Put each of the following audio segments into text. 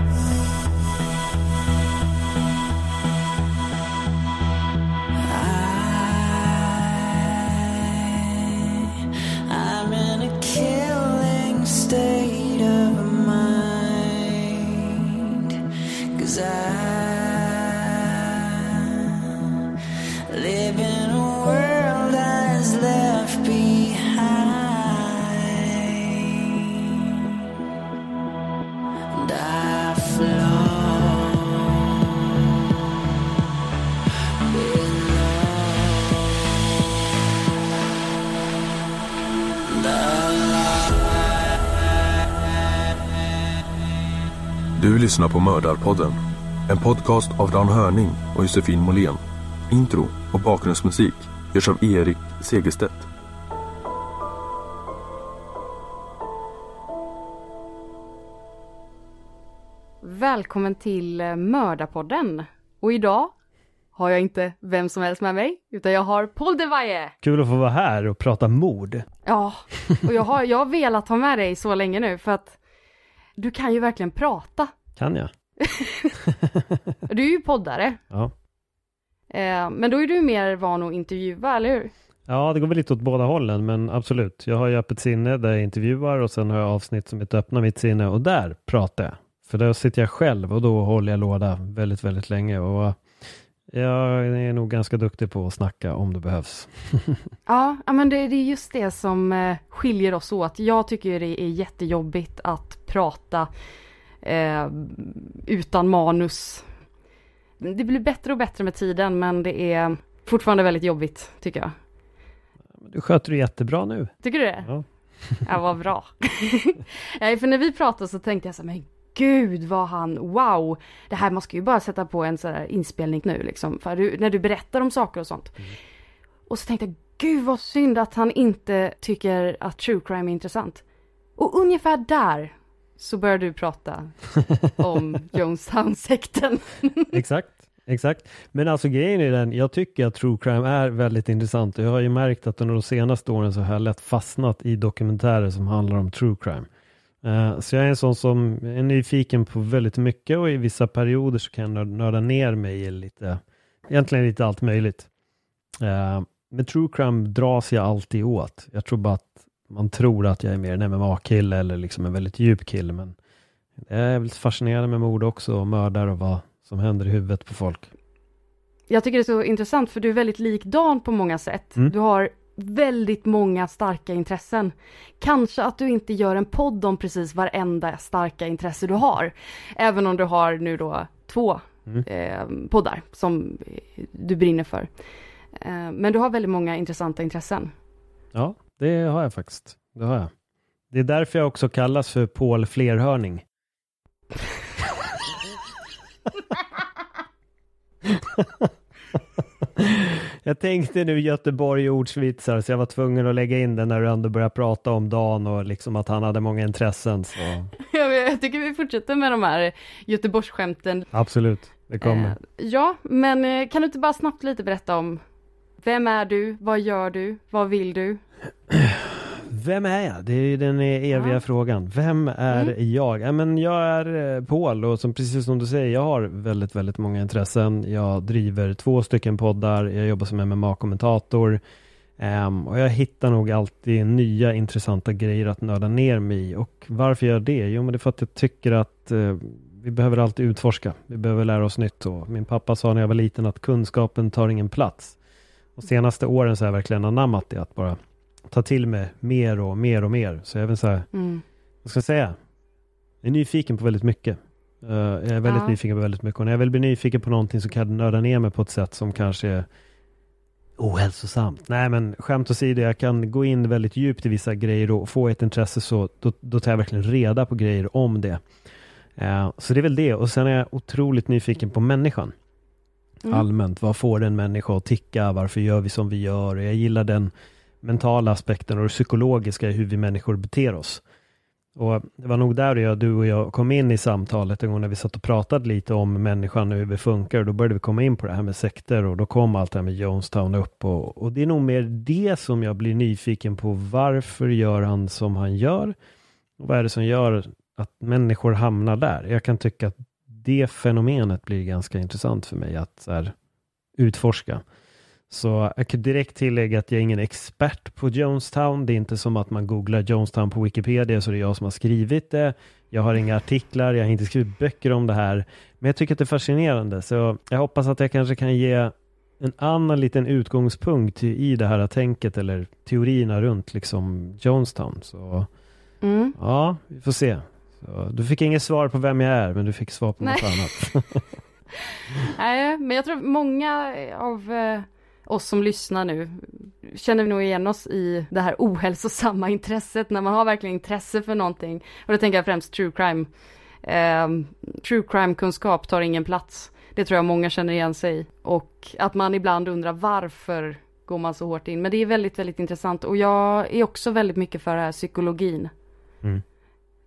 Bye. Lyssnar på Mördarpodden. En podcast av Dan Hörning och Josefin Måhlén. Intro och bakgrundsmusik görs av Erik Segerstedt. Välkommen till eh, Mördarpodden. Och idag har jag inte vem som helst med mig, utan jag har Paul de Valle. Kul att få vara här och prata mord. Ja, och jag har, jag har velat ha med dig så länge nu för att du kan ju verkligen prata. Kan jag? Du är ju poddare, Ja. eh, men då är du mer van att intervjua, eller hur? Ja, det går väl lite åt båda hållen, men absolut. Jag har ju öppet sinne där jag intervjuar och sen har jag avsnitt som heter Öppna mitt sinne och där pratar jag. För där sitter jag själv och då håller jag låda väldigt, väldigt länge och jag är nog ganska duktig på att snacka om det behövs. Ja, men det, det är just det som eh, skiljer oss åt. Jag tycker det är jättejobbigt att prata eh, utan manus. Det blir bättre och bättre med tiden, men det är fortfarande väldigt jobbigt, tycker jag. Du sköter det jättebra nu. Tycker du det? Ja. Ja, vad bra. För när vi pratade så tänkte jag så här, men gud vad han, wow, det här måste ju bara sätta på en sån här inspelning nu liksom, för du, när du berättar om saker och sånt. Och så tänkte jag, gud vad synd att han inte tycker att true crime är intressant. Och ungefär där så börjar du prata om Jonestown-sekten. Exakt, exakt. Men alltså grejen är den, jag tycker att true crime är väldigt intressant jag har ju märkt att under de senaste åren så har jag lätt fastnat i dokumentärer som handlar om true crime. Eh, så jag är en sån som är nyfiken på väldigt mycket och i vissa perioder så kan jag nörda ner mig i lite, egentligen lite allt möjligt. Uh, med true crime dras jag alltid åt. Jag tror bara att man tror att jag är mer en MMA-kille eller liksom en väldigt djup kille, men det är väldigt fascinerande med mord också och mördare och vad som händer i huvudet på folk. Jag tycker det är så intressant för du är väldigt lik Dan på många sätt. Mm. Du har väldigt många starka intressen. Kanske att du inte gör en podd om precis varenda starka intresse du har. Även om du har nu då två Mm. eh, poddar som du brinner för. Eh, men du har väldigt många intressanta intressen. Ja, det har jag faktiskt. Det har jag. Det är därför jag också kallas för Paul Flerhörning. jag tänkte nu Göteborg ordsvitsar så jag var tvungen att lägga in den när du ändå började prata om Dan och liksom att han hade många intressen. Så. Jag, jag tycker vi fortsätter med de här Göteborgsskämten. Absolut, det kommer. Eh, ja, men eh, kan du inte bara snabbt lite berätta om vem är du? Vad gör du? Vad vill du? Vem är jag? Det är den eviga Ja. frågan. Vem är Mm. jag? Ja, men jag är eh, Paul och som, precis som du säger, jag har väldigt, väldigt många intressen. Jag driver två stycken poddar, jag jobbar som MMA-kommentator Ehm, och jag hittar nog alltid nya intressanta grejer att nörda ner mig i. Och varför gör jag det? Jo, men det är för att jag tycker att eh, vi behöver alltid utforska. Vi behöver lära oss nytt. Och min pappa sa när jag var liten att kunskapen tar ingen plats. Och senaste åren så har jag verkligen anammat det, att bara ta till mig mer och mer och mer. Så jag vill säga, Mm. vad ska jag säga? Jag är nyfiken på väldigt mycket. Eh, jag är väldigt Ja. nyfiken på väldigt mycket. Och när jag väl blir nyfiken på någonting så kan jag nörda ner mig på ett sätt som kanske är ohälsosamt. Nej men skämt åsido, jag kan gå in väldigt djupt i vissa grejer och få ett intresse så då, då tar jag verkligen reda på grejer om det. Eh, så det är väl det. Och sen är jag otroligt nyfiken på människan. Mm. Allmänt, vad får en människa att ticka? Varför gör vi som vi gör? Jag gillar den mentala aspekten och det psykologiska i hur vi människor beter oss. Och Det var nog där jag, du och jag kom in i samtalet en gång när vi satt och pratade lite om människan och hur vi funkar. Och då började vi komma in på det här med sekter och då kom allt det här med Jonestown upp. Och, och det är nog mer det som jag blir nyfiken på. Varför gör han som han gör? Och vad är det som gör att människor hamnar där? Jag kan tycka att det fenomenet blir ganska intressant för mig att så här, utforska. Så jag kan direkt tillägga att jag är ingen expert på Jonestown. Det är inte som att man googlar Jonestown på Wikipedia så det är jag som har skrivit det. Jag har inga artiklar, jag har inte skrivit böcker om det här. Men jag tycker att det är fascinerande så jag hoppas att jag kanske kan ge en annan liten utgångspunkt i det här tänket eller teorierna runt liksom Jonestown. Så Mm. ja, vi får se. Så, du fick inget svar på vem jag är men du fick svar på något Nej. annat. Nej, men jag tror många av eh, oss som lyssnar nu känner nog igen oss i det här ohälsosamma intresset när man har verkligen intresse för någonting. Och då tänker jag främst true crime. Ehm, true crime-kunskap tar ingen plats. Det tror jag många känner igen sig i. Och att man ibland undrar varför går man så hårt in. Men det är väldigt, väldigt intressant. Och jag är också väldigt mycket för det här psykologin. Mm.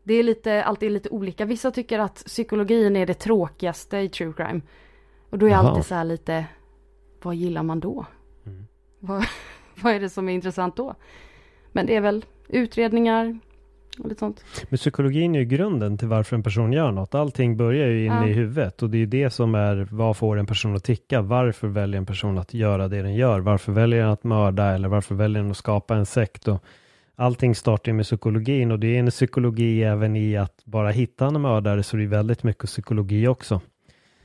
Det är lite, alltid lite olika. Vissa tycker att psykologin är det tråkigaste i true crime. Och då är jag alltid så här lite, vad gillar man då? Mm. Vad, vad är det som är intressant då? Men det är väl utredningar och lite sånt. Men psykologin är ju grunden till varför en person gör något. Allting börjar ju inne Ja. i huvudet och det är ju det som är vad får en person att ticka? Varför väljer en person att göra det den gör? Varför väljer den att mörda eller varför väljer den att skapa en sekt? Och allting startar ju med psykologin och det är en psykologi även i att bara hitta en mördare så det är väldigt mycket psykologi också.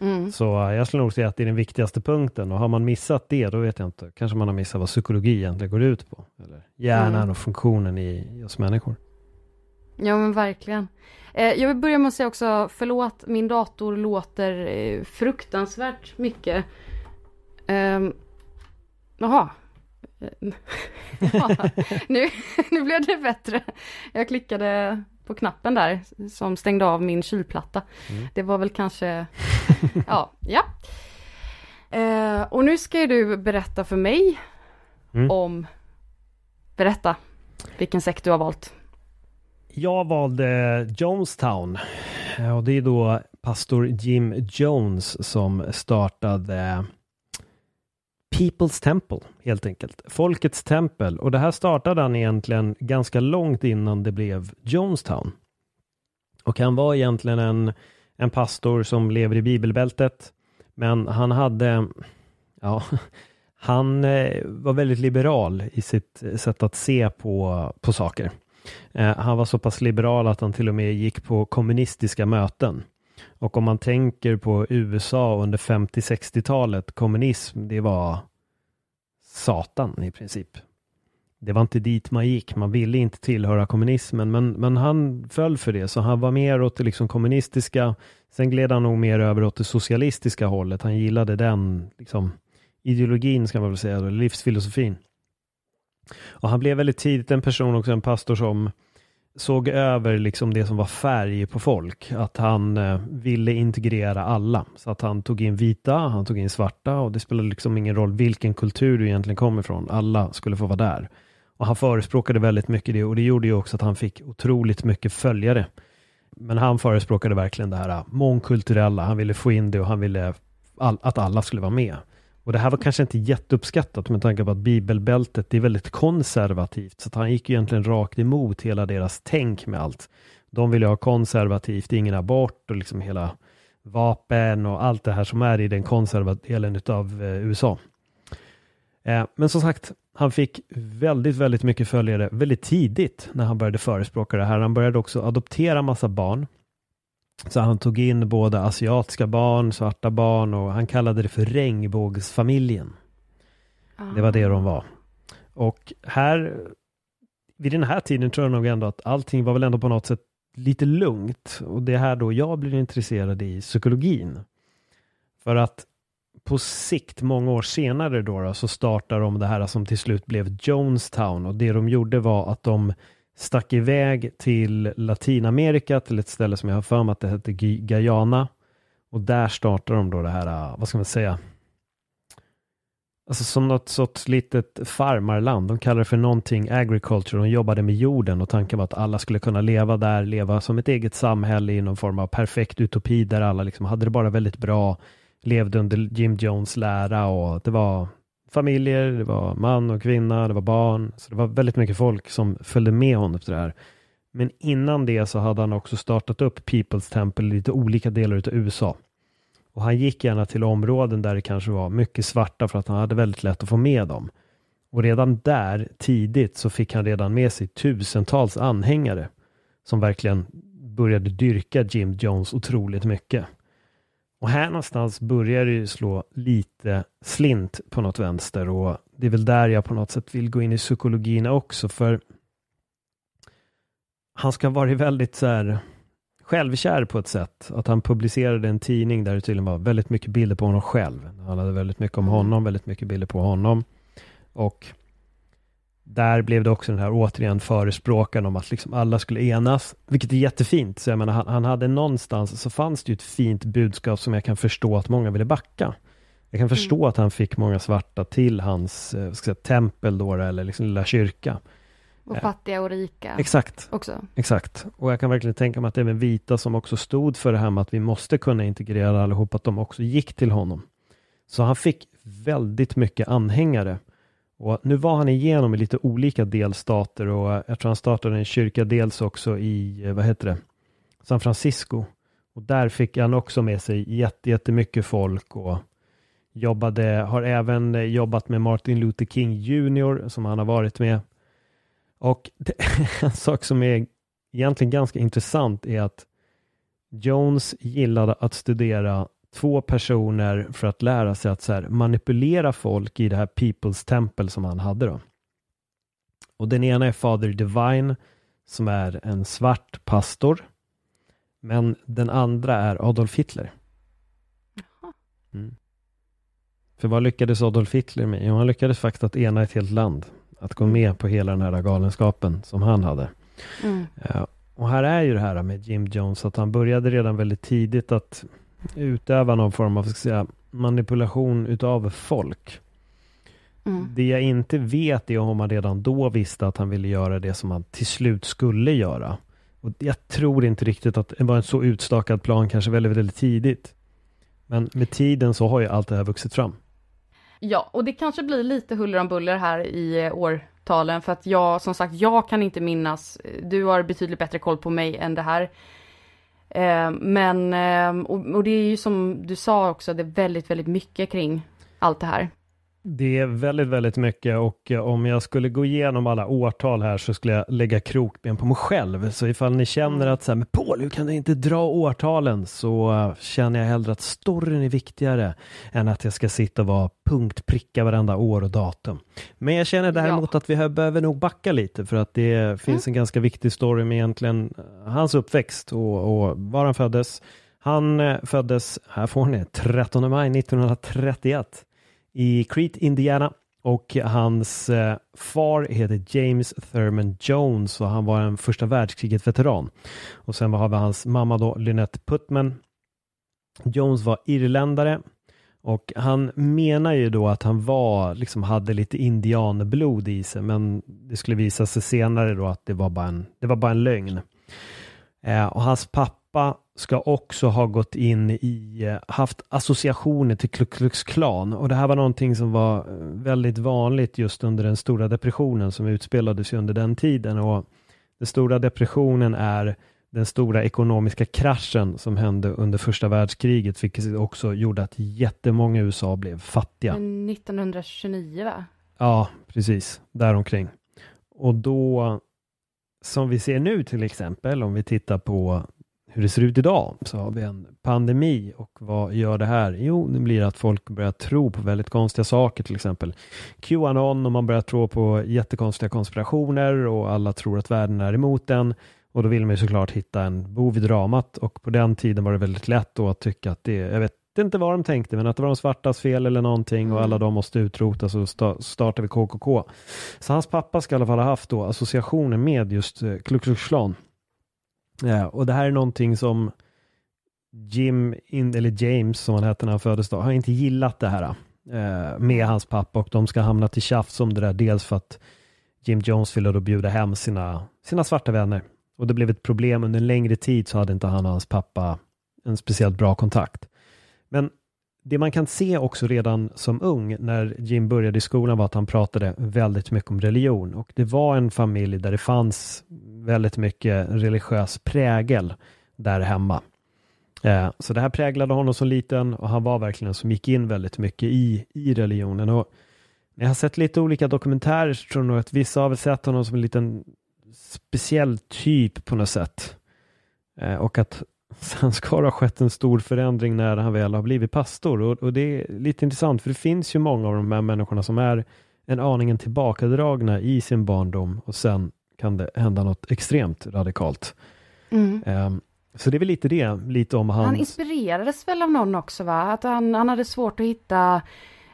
Mm. Så eh, jag skulle nog säga att det är den viktigaste punkten och har man missat det då vet jag inte. Kanske man har missat vad psykologi egentligen går ut på. Eller hjärnan Mm. och funktionen i, oss människor. Ja men verkligen. Eh, jag vill börja med att säga också, förlåt, min dator låter eh, fruktansvärt mycket. Um, jaha. Ja, nu, nu blev det bättre. Jag klickade på knappen där som stängde av min kylplatta. Det var väl kanske, ja, ja. Eh, och nu ska du berätta för mig Mm. om, berätta, vilken sekt du har valt. Jag valde Jonestown. Eh, Och det är då pastor Jim Jones som startade People's Temple helt enkelt. Folkets tempel. Och det här startade han egentligen ganska långt innan det blev Jonestown. Och han var egentligen en, en pastor som lever i bibelbältet. Men han hade, ja, han eh, var väldigt liberal i sitt sätt att se på, på saker. Eh, han var så pass liberal att han till och med gick på kommunistiska möten. Och om man tänker på USA under 50-60-talet, kommunism, det var Satan i princip. Det var inte dit man gick, man ville inte tillhöra kommunismen, men, men han föll för det, så han var mer åt det liksom kommunistiska. Sen gled han nog mer över åt det socialistiska hållet. Han gillade den liksom, ideologin, ska man väl säga, eller livsfilosofin. Och han blev väldigt tidigt en person också, en pastor som såg över liksom det som var färg på folk. Att han eh, ville integrera alla. Så att han tog in vita, han tog in svarta och det spelade liksom ingen roll vilken kultur du egentligen kom ifrån. Alla skulle få vara där. Och han förespråkade väldigt mycket det och det gjorde ju också att han fick otroligt mycket följare. Men han förespråkade verkligen det här äh, mångkulturella. Han ville få in det och han ville all, att alla skulle vara med. Och det här var kanske inte jätteuppskattat med tanke på att bibelbältet är väldigt konservativt. Så att han gick egentligen rakt emot hela deras tänk med allt. De vill ju ha konservativt, ingen abort och liksom hela vapen och allt det här som är i den konservativa delen av äh, USA. Äh, men som sagt, han fick väldigt, väldigt mycket följare väldigt tidigt när han började förespråka det här. Han började också adoptera massa barn. Så han tog in både asiatiska barn, svarta barn och han kallade det för regnbågsfamiljen. Det var det de var. Och här, vid den här tiden tror jag nog ändå att allting var väl ändå på något sätt lite lugnt. Och det är här då jag blir intresserad i psykologin. För att på sikt, många år senare då, då så startar de det här som till slut blev Jonestown. Och det de gjorde var att de stack iväg till Latinamerika, till ett ställe som jag har för mig att det hette Guyana. Och där startar de då det här, äh, vad ska man säga, Alltså som något sorts litet farmarland. De kallar det för någonting agriculture. De jobbade med jorden och tanken var att alla skulle kunna leva där, leva som ett eget samhälle i någon form av perfekt utopi där alla liksom hade det bara väldigt bra, levde under Jim Jones lära och det var familjer, det var man och kvinna, det var barn. Så det var väldigt mycket folk som följde med honom till det här. Men innan det så hade han också startat upp People's Temple i lite olika delar av USA. Och han gick gärna till områden där det kanske var mycket svarta för att han hade väldigt lätt att få med dem. Och redan där tidigt så fick han redan med sig tusentals anhängare som verkligen började dyrka Jim Jones otroligt mycket. Och här någonstans börjar det ju slå lite slint på något vänster och det är väl där jag på något sätt vill gå in i psykologin också för han ska ha varit väldigt så här självkär på ett sätt. Att han publicerade en tidning där det tydligen var väldigt mycket bilder på honom själv. Han hade väldigt mycket om Mm. honom, väldigt mycket bilder på honom. Och där blev det också den här återigen förespråkan om att liksom alla skulle enas, vilket är jättefint. Så jag menar, han, han hade någonstans, så fanns det ju ett fint budskap som jag kan förstå att många ville backa. Jag kan förstå att han fick många svarta till hans eh, ska säga, tempel då, eller liksom lilla kyrka. Och Ja. fattiga och rika Exakt. också. Exakt. Och jag kan verkligen tänka mig att även vita som också stod för det här med att vi måste kunna integrera allihop, att de också gick till honom. Så han fick väldigt mycket anhängare. Och nu var han igenom i lite olika delstater och jag tror han startade en kyrka dels också i, eh, vad heter det, San Francisco. Och där fick han också med sig jätte, jättemycket folk och jobbade, har även eh, jobbat med Martin Luther King Jr. som han har varit med. Och det, en sak som är egentligen ganska intressant är att Jones gillade att studera två personer för att lära sig att så här, manipulera folk i det här People's Temple som han hade då. Och den ena är Father Divine som är en svart pastor. Men den andra är Adolf Hitler. Mm. För vad lyckades Adolf Hitler med? Jo, han lyckades faktiskt att ena ett helt land. Att gå med på hela den här galenskapen som han hade. Mm. Och här är ju det här med Jim Jones, att han började redan väldigt tidigt att utöva någon form av säga, manipulation utav folk. Mm. Det jag inte vet är om han redan då visste att han ville göra det som han till slut skulle göra. Och jag tror inte riktigt att det var en så utstakad plan kanske väldigt, väldigt tidigt. Men med tiden så har ju allt det här vuxit fram. Ja, och det kanske blir lite huller om buller här i eh, årtalen för att jag, som sagt, jag kan inte minnas. Du har betydligt bättre koll på mig än det här. Eh, men, eh, och, och det är ju som du sa också, det är väldigt, väldigt mycket kring allt det här. Det är väldigt, väldigt mycket och eh, om jag skulle gå igenom alla årtal här så skulle jag lägga krokben på mig själv. Så ifall ni känner att så här, men Paul, hur kan du inte dra årtalen? Så eh, känner jag hellre att storyn är viktigare än att jag ska sitta och vara punktpricka varenda år och datum. Men jag känner däremot att vi behöver nog backa lite för att det finns en ganska viktig story med egentligen eh, hans uppväxt och, och var han föddes. Han föddes, här får ni, 13 maj 1931 i Crete, Indiana. Och hans eh, far heter James Thurman Jones och han var en första världskriget-veteran. Och sen har vi hans mamma då, Lynette Putman. Jones var irländare och han menar ju då att han var, liksom hade lite indianblod i sig, men det skulle visa sig senare då att det var bara en, det var bara en lögn. Eh, och hans pappa ska också ha gått in i, eh, haft associationer till Ku Klux Klan och det här var någonting som var eh, väldigt vanligt just under den stora depressionen som utspelades under den tiden och den stora depressionen är den stora ekonomiska kraschen som hände under första världskriget, vilket också gjorde att jättemånga i USA blev fattiga. Men 1929 va? Ja, precis, däromkring. Och då, som vi ser nu till exempel, om vi tittar på hur det ser ut idag, så har vi en pandemi och vad gör det här? Jo, det blir att folk börjar tro på väldigt konstiga saker, till exempel Qanon och man börjar tro på jättekonstiga konspirationer och alla tror att världen är emot den. Och då vill man ju såklart hitta en bov i dramat och på den tiden var det väldigt lätt då att tycka att det, jag vet inte vad de tänkte, men att det var de svartas fel eller någonting och alla de måste utrotas och sta- startar vi KKK. Så hans pappa ska i alla fall ha haft då associationer med just eh, Ku Klux Klan. Ja, och det här är någonting som Jim, in, eller James som han hette när han föddes då, har inte gillat det här eh, med hans pappa och de ska hamna till tjafs om det där. Dels för att Jim Jones ville då bjuda hem sina, sina svarta vänner och det blev ett problem under en längre tid så hade inte han och hans pappa en speciellt bra kontakt. Men det man kan se också redan som ung när Jim började i skolan var att han pratade väldigt mycket om religion och det var en familj där det fanns väldigt mycket religiös prägel där hemma. Eh, så det här präglade honom som liten och han var verkligen som gick in väldigt mycket i, i religionen. Och när jag har sett lite olika dokumentärer så tror jag nog att vissa har väl sett honom som en liten speciell typ på något sätt. Eh, och att sen ska det ha skett en stor förändring när han väl har blivit pastor. Och, och det är lite intressant för det finns ju många av de här människorna som är en aningen tillbakadragna i sin barndom och sen kan det hända något extremt radikalt. Mm. Ehm, så det är väl lite det, lite om hans... Han inspirerades väl av någon också va? Att han, han hade svårt att hitta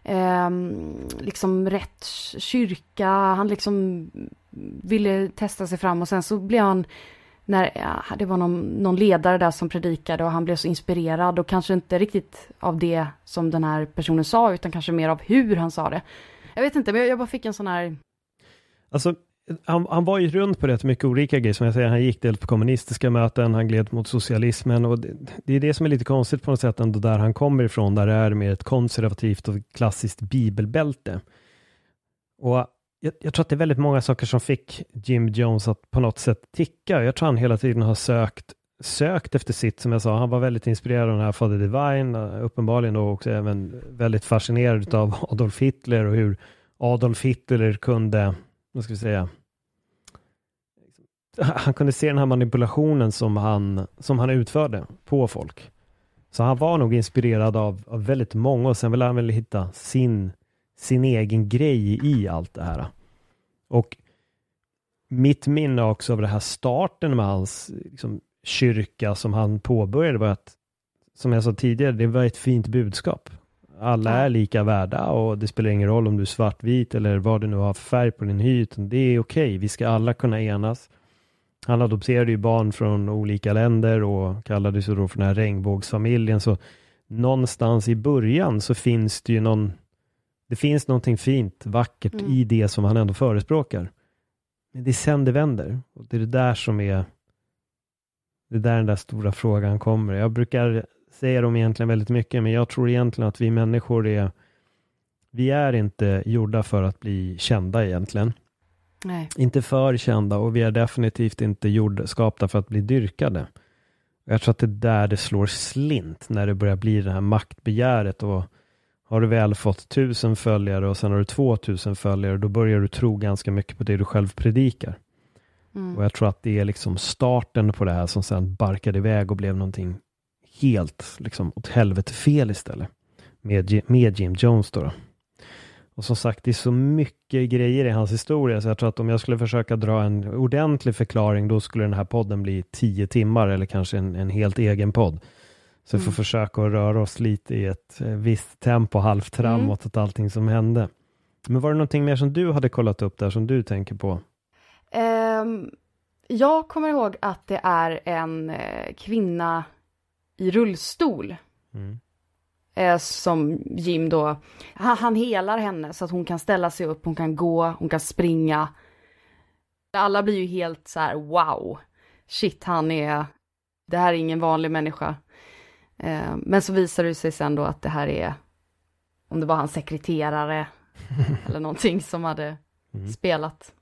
ehm, liksom rätt kyrka. Han liksom ville testa sig fram och sen så blev han när ja, det var någon, någon ledare där som predikade och han blev så inspirerad och kanske inte riktigt av det som den här personen sa utan kanske mer av hur han sa det. Jag vet inte, men jag, jag bara fick en sån här... Alltså, han, han var ju runt på rätt mycket olika grejer, som jag säger, han gick dels på kommunistiska möten, han gled mot socialismen och det, det är det som är lite konstigt på något sätt ändå där han kommer ifrån, där det är mer ett konservativt och klassiskt bibelbälte. Och jag, jag tror att det är väldigt många saker som fick Jim Jones att på något sätt ticka. Jag tror han hela tiden har sökt, sökt efter sitt, som jag sa. Han var väldigt inspirerad av den här Father Divine, eh, uppenbarligen då också även väldigt fascinerad av Adolf Hitler och hur Adolf Hitler kunde, vad ska vi säga, han kunde se den här manipulationen som han, som han utförde på folk. Så han var nog inspirerad av, av väldigt många och sen ville han väl hitta sin, sin egen grej i allt det här. Och mitt minne också av det här starten med hans liksom, kyrka som han påbörjade var att, som jag sa tidigare, det var ett fint budskap. Alla är lika värda och det spelar ingen roll om du är svartvit eller vad du nu har för färg på din hy, utan det är okej. Vi ska alla kunna enas. Han adopterade ju barn från olika länder och kallades ju då för den här regnbågsfamiljen. Så någonstans i början så finns det ju någon, det finns någonting fint, vackert Mm. i det som han ändå förespråkar. Men det är sen det vänder. Och det är det där som är, det är där den där stora frågan kommer. Jag brukar säga dem egentligen väldigt mycket, men jag tror egentligen att vi människor är, vi är inte gjorda för att bli kända egentligen Nej. inte för kända och vi är definitivt inte jordskapta för att bli dyrkade. Jag tror att det är där det slår slint när det börjar bli det här maktbegäret och har du väl fått tusen följare och sen har du två tusen följare då börjar du tro ganska mycket på det du själv predikar. Mm. Och jag tror att det är liksom starten på det här som sen barkade iväg och blev någonting helt liksom åt helvete fel istället. Med, med Jim Jones då. då. Och som sagt, det är så mycket grejer i hans historia så jag tror att om jag skulle försöka dra en ordentlig förklaring då skulle den här podden bli tio timmar eller kanske en, en helt egen podd. Så vi får Mm. försöka att röra oss lite i ett eh, visst tempo, halvt framåt åt allting som hände. Men var det någonting mer som du hade kollat upp där som du tänker på? Ehm, jag kommer ihåg att det är en eh, kvinna i rullstol. Mm. Eh, som Jim då, han, han helar henne så att hon kan ställa sig upp, hon kan gå, hon kan springa. Alla blir ju helt så här wow, shit han är, det här är ingen vanlig människa. Eh, men så visar det sig sen då att det här är, om det var hans sekreterare eller någonting som hade Mm. spelat.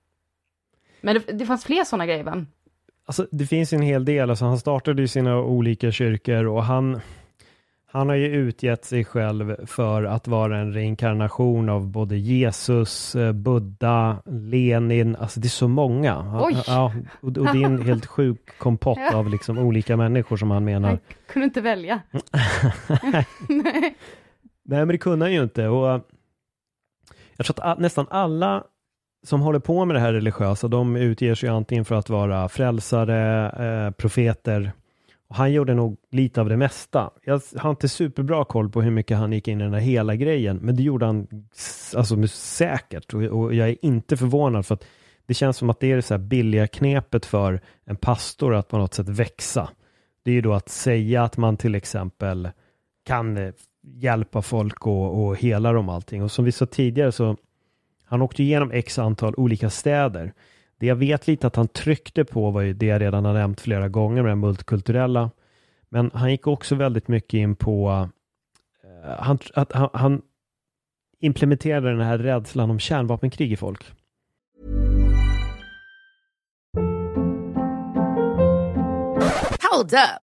Men det, det fanns fler sådana grejer va? Alltså, det finns en hel del. Alltså, han startade ju sina olika kyrkor och han, han har ju utgett sig själv för att vara en reinkarnation av både Jesus, eh, Buddha, Lenin. Alltså det är så många. Oj. Ja, och, det är en helt sjuk kompott Ja. av liksom olika människor som han menar. Han kunde inte välja. Nej, men det kunde han ju inte. Och eh, jag tror att nästan alla som håller på med det här religiösa, de utger sig antingen för att vara frälsare, eh, profeter. Han gjorde nog lite av det mesta. Jag har inte superbra koll på hur mycket han gick in i den här hela grejen, men det gjorde han alltså, säkert. Och, och jag är inte förvånad för att det känns som att det är det så här billiga knepet för en pastor att på något sätt växa. Det är ju då att säga att man till exempel kan eh, hjälpa folk och, och hela dem allting. Och som vi sa tidigare så han åkte igenom x antal olika städer. Det jag vet lite att han tryckte på var ju det jag redan har nämnt flera gånger med det multikulturella. Men han gick också väldigt mycket in på uh, han, att han, han implementerade den här rädslan om kärnvapenkrig i folk. Hold up.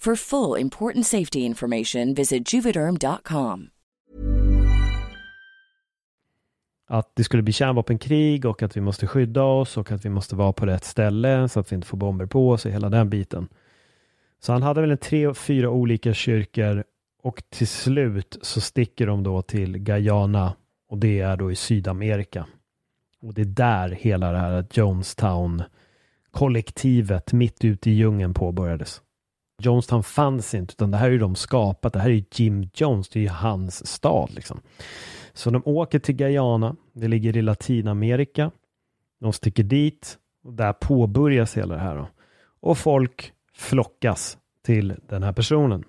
For full important safety information, visit juvederm.com. Att det skulle bli kärnvapenkrig och att vi måste skydda oss och att vi måste vara på rätt ställe så att vi inte får bomber på oss och hela den biten. Så han hade väl en tre, fyra olika kyrkor och till slut så sticker de då till Guyana och det är då i Sydamerika. Och det är där hela det här Jonestown kollektivet mitt ute i djungeln påbörjades. Jonestown fanns inte utan det här är ju de skapat. Det här är ju Jim Jones, det är ju hans stad liksom. Så de åker till Guyana, det ligger i Latinamerika. De sticker dit och där påbörjas hela det här. Då. Och folk flockas till den här personen.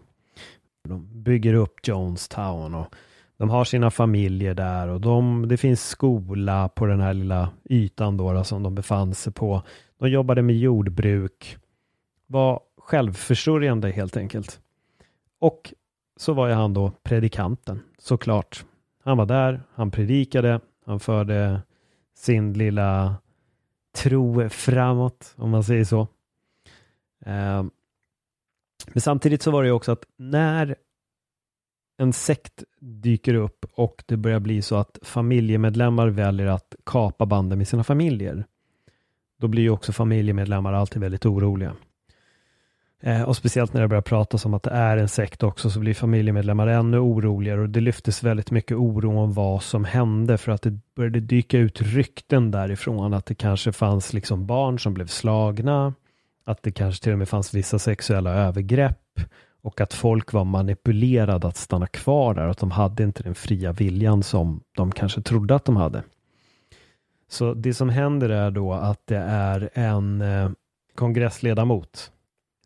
De bygger upp Jonestown och de har sina familjer där och de, det finns skola på den här lilla ytan då, då som de befann sig på. De jobbade med jordbruk, var självförsörjande helt enkelt. Och så var ju han då predikanten, såklart. Han var där, han predikade, han förde sin lilla tro framåt, om man säger så. Ehm, men samtidigt så var det ju också att när en sekt dyker upp och det börjar bli så att familjemedlemmar väljer att kapa banden med sina familjer. Då blir ju också familjemedlemmar alltid väldigt oroliga. Eh, och speciellt när det börjar pratas om att det är en sekt också så blir familjemedlemmar ännu oroligare och det lyftes väldigt mycket oro om vad som hände för att det började dyka ut rykten därifrån att det kanske fanns liksom barn som blev slagna, att det kanske till och med fanns vissa sexuella övergrepp och att folk var manipulerade att stanna kvar där, att de hade inte den fria viljan som de kanske trodde att de hade. Så det som händer är då att det är en eh, kongressledamot,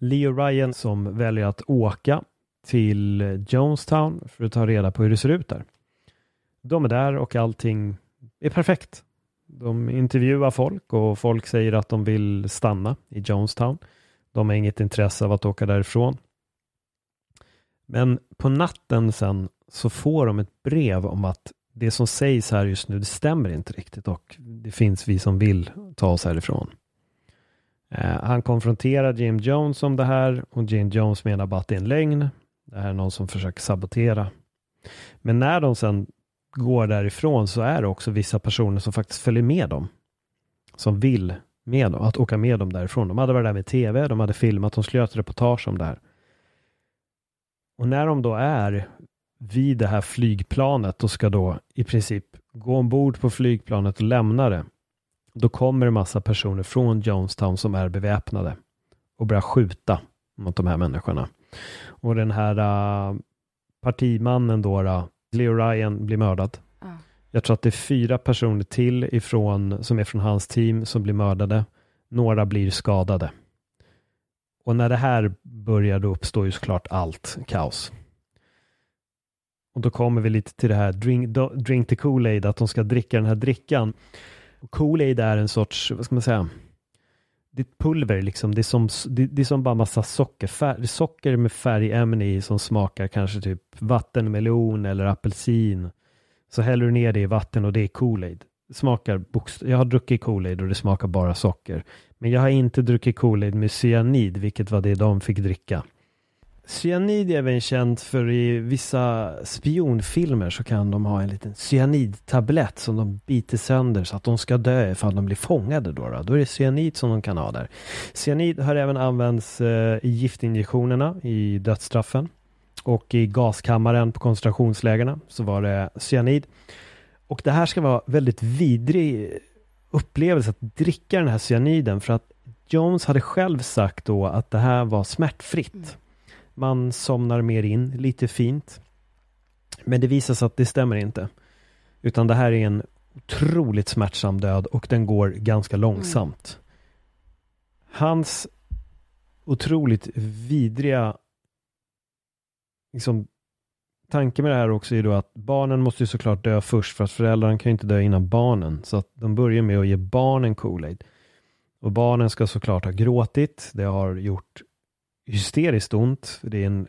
Leo Ryan, som väljer att åka till Jonestown för att ta reda på hur det ser ut där. De är där och allting är perfekt. De intervjuar folk och folk säger att de vill stanna i Jonestown. De har inget intresse av att åka därifrån. Men på natten sen så får de ett brev om att det som sägs här just nu, det stämmer inte riktigt och det finns vi som vill ta oss härifrån. Eh, han konfronterar Jim Jones om det här och Jim Jones menar bara att det är en lögn. Det här är någon som försöker sabotera. Men när de sen går därifrån så är det också vissa personer som faktiskt följer med dem. Som vill med dem, att åka med dem därifrån. De hade varit där med tv, de hade filmat, de skulle göra ett reportage om det här. Och när de då är vid det här flygplanet och ska då i princip gå ombord på flygplanet och lämna det, då kommer en massa personer från Jonestown som är beväpnade och börjar skjuta mot de här människorna. Och den här uh, partimannen då, uh, Leo Ryan, blir mördad. Ja. Jag tror att det är fyra personer till ifrån, som är från hans team som blir mördade. Några blir skadade. Och när det här börjar då uppstår ju såklart allt kaos. Och då kommer vi lite till det här drink, drink the Kool-Aid, att de ska dricka den här drickan. Och Kool-Aid är en sorts, vad ska man säga, det är ett pulver liksom. Det är som, det, det är som bara massa socker, fär, socker med färgämne i som smakar kanske typ vattenmelon eller apelsin. Så häller du ner det i vatten och det är Kool-Aid. Smakar bokst- jag har druckit Kool-Aid och det smakar bara socker. Men jag har inte druckit Kool-Aid med cyanid, vilket var det de fick dricka. Cyanid är även känt för i vissa spionfilmer så kan de ha en liten cyanidtablett som de biter sönder så att de ska dö ifall de blir fångade då. Då, då är det cyanid som de kan ha där. Cyanid har även använts eh, i giftinjektionerna i dödsstraffen och i gaskammaren på koncentrationslägerna så var det cyanid. Och det här ska vara väldigt vidrig upplevelse att dricka den här cyaniden för att Jones hade själv sagt då att det här var smärtfritt. Mm. Man somnar mer in, lite fint. Men det visar sig att det stämmer inte. Utan det här är en otroligt smärtsam död och den går ganska långsamt. Hans otroligt vidriga liksom, tanke med det här också är då att barnen måste ju såklart dö först för att föräldrarna kan ju inte dö innan barnen. Så att de börjar med att ge barnen Kool-Aid. Och barnen ska såklart ha gråtit. Det har gjort hysteriskt ont. Det är en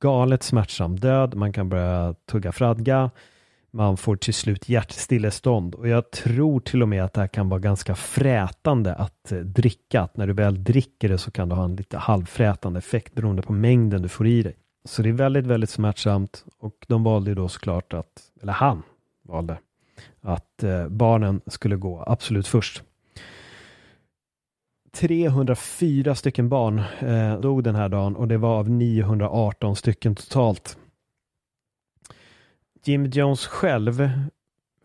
galet smärtsam död. Man kan börja tugga fradga. Man får till slut hjärtstillestånd och jag tror till och med att det här kan vara ganska frätande att eh, dricka. Att när du väl dricker det så kan det ha en lite halvfrätande effekt beroende på mängden du får i dig. Så det är väldigt, väldigt smärtsamt och de valde ju då såklart att, eller han valde, att eh, barnen skulle gå absolut först. 304 stycken barn eh, dog den här dagen och det var av 918 stycken totalt. Jim Jones själv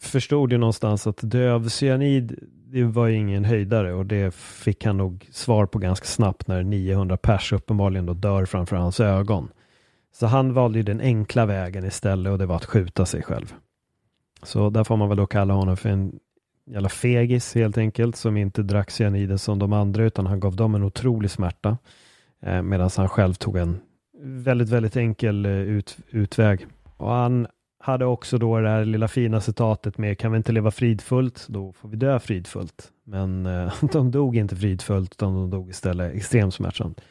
förstod ju någonstans att dövcyanid, cyanid, det var ju ingen höjdare och det fick han nog svar på ganska snabbt när 900 pers uppenbarligen då dör framför hans ögon. Så han valde ju den enkla vägen istället och det var att skjuta sig själv. Så där får man väl då kalla honom för en jävla fegis helt enkelt som inte drack cyaniden som de andra utan han gav dem en otrolig smärta. Eh, Medan han själv tog en väldigt, väldigt enkel eh, ut, utväg. Och han hade också då det här lilla fina citatet med kan vi inte leva fridfullt, då får vi dö fridfullt. Men eh, de dog inte fridfullt utan de dog istället extremt smärtsamt.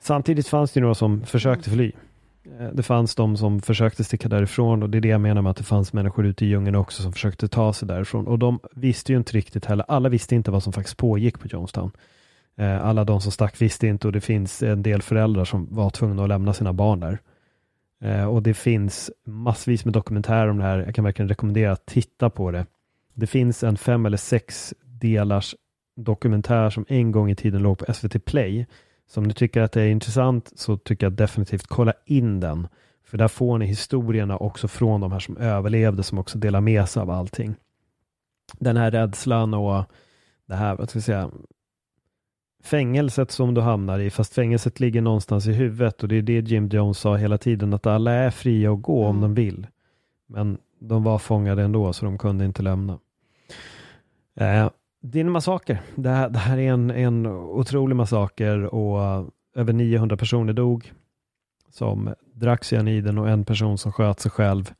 Samtidigt fanns det några som försökte fly. Eh, det fanns de som försökte sticka därifrån och det är det jag menar med att det fanns människor ute i djungeln också som försökte ta sig därifrån och de visste ju inte riktigt heller, alla visste inte vad som faktiskt pågick på Jonestown. Eh, alla de som stack visste inte och det finns en del föräldrar som var tvungna att lämna sina barn där. Eh, och det finns massvis med dokumentärer om det här. Jag kan verkligen rekommendera att titta på det. Det finns en fem eller sex delars dokumentär som en gång i tiden låg på SVT Play. Så om ni tycker att det är intressant så tycker jag definitivt kolla in den. För där får ni historierna också från de här som överlevde som också delar med sig av allting. Den här rädslan och det här, vad ska jag säga, fängelset som du hamnar i, fast fängelset ligger någonstans i huvudet och det är det Jim Jones sa hela tiden, att alla är fria att gå om Mm. de vill. Men de var fångade ändå, så de kunde inte lämna. Eh, det är en massaker. Det här, det här är en, en otrolig massaker och över 900 personer dog som drack cyaniden och en person som sköt sig själv.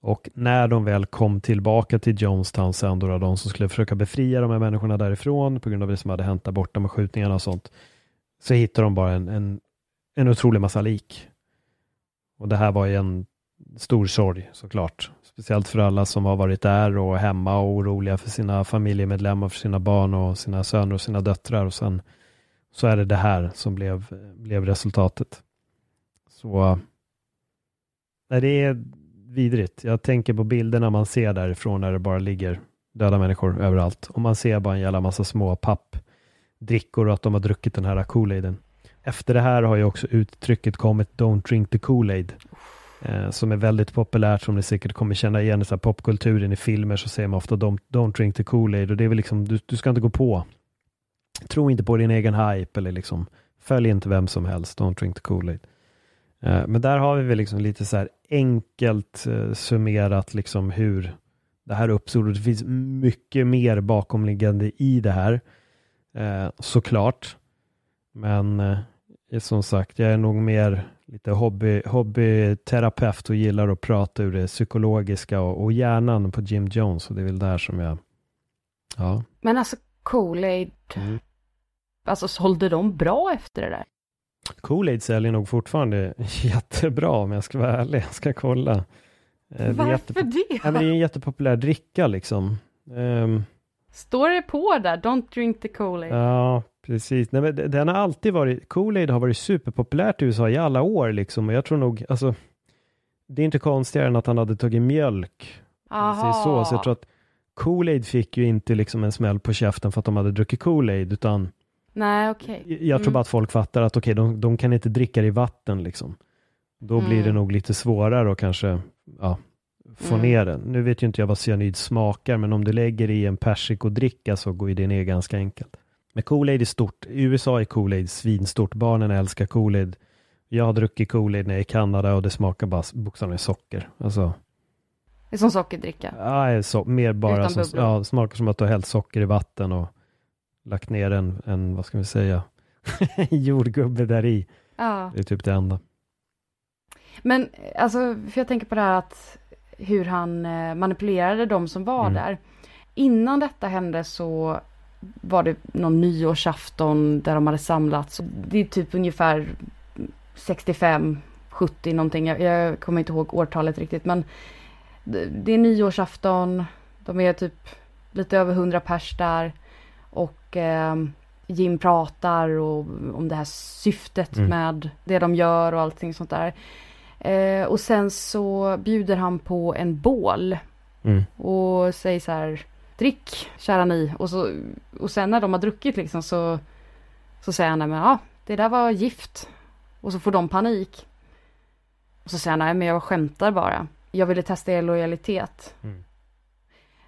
Och när de väl kom tillbaka till Jonestown sen, då de som skulle försöka befria de här människorna därifrån på grund av det som hade hänt där borta med skjutningarna och sånt, så hittade de bara en, en, en otrolig massa lik. Och det här var ju en stor sorg såklart. Speciellt för alla som har varit där och hemma och oroliga för sina familjemedlemmar, för sina barn och sina söner och sina döttrar. Och sen så är det det här som blev, blev resultatet. Så nej, det är vidrigt. Jag tänker på bilderna man ser därifrån när det bara ligger döda människor överallt. Och man ser bara en jävla massa små pappdrickor och att de har druckit den här Kool-Aiden. Efter det här har ju också uttrycket kommit Don't drink the Kool-Aid. Eh, som är väldigt populärt som ni säkert kommer känna igen i så popkulturen i filmer så säger man ofta don't, don't drink the Kool-Aid och det är väl liksom du, du ska inte gå på. Tro inte på din egen hype eller liksom följ inte vem som helst, don't drink the Kool-Aid. Eh, men där har vi väl liksom lite så här enkelt eh, summerat liksom hur det här uppstod och det finns mycket mer bakomliggande i det här. Eh, såklart. Men eh, som sagt, jag är nog mer lite hobby, hobbyterapeut och gillar att prata ur det psykologiska och, och hjärnan på Jim Jones och det är väl där som jag, ja. Men alltså Kool-Aid, Mm. alltså sålde de bra efter det där? Kool-Aid säljer nog fortfarande jättebra om jag ska vara ärlig. Jag ska kolla. Eh, det är Varför jättepop- det? Ja, men det är en jättepopulär dricka liksom. Ehm, Står det på där, don't drink the Kool-Aid? ja, precis. Nej, men den har alltid varit, Kool-Aid har varit superpopulärt i USA i alla år liksom. Och jag tror nog, alltså, det är inte konstigare än att han hade tagit mjölk. säger Så, så jag tror att Kool-Aid fick ju inte liksom en smäll på käften för att de hade druckit Kool-Aid, utan Nej, okej. Jag tror Mm. bara att folk fattar att okej, de, de kan inte dricka det i vatten liksom. Då Mm. blir det nog lite svårare att kanske ja, få Mm. ner den. Nu vet ju inte jag vad cyanid smakar, men om du lägger i en persikodricka så går ju det ner ganska enkelt. Men Kool-Aid är stort. I USA är Kool-Aid svinstort. Barnen älskar Kool-Aid. Jag har druckit Kool-Aid när jag är i Kanada och det smakar bara bokstavligen socker. Alltså, Det är som sockerdricka. ja, så, mer bara som, ja, smakar som att du har hällt socker i vatten och lagt ner en, en vad ska vi säga, jordgubbe där i. Ja. Det är typ det enda. Men alltså, för jag tänker på det här att hur han eh, manipulerade de som var Mm. där. Innan detta hände så var det någon nyårsafton där de hade samlats. Det är typ ungefär 65, 70 någonting. Jag, jag kommer inte ihåg årtalet riktigt men det, är nyårsafton. De är typ lite över 100 pers där. Och eh, Jim pratar och, om det här syftet Mm. med det de gör och allting sånt där. Eh, och sen så bjuder han på en bål Mm. och säger så här drick kära ni. Och, så, och sen när de har druckit liksom så så säger han nej men ja det där var gift. Och så får de panik. Och så säger han nej men jag skämtar bara. Jag ville testa er lojalitet. Mm.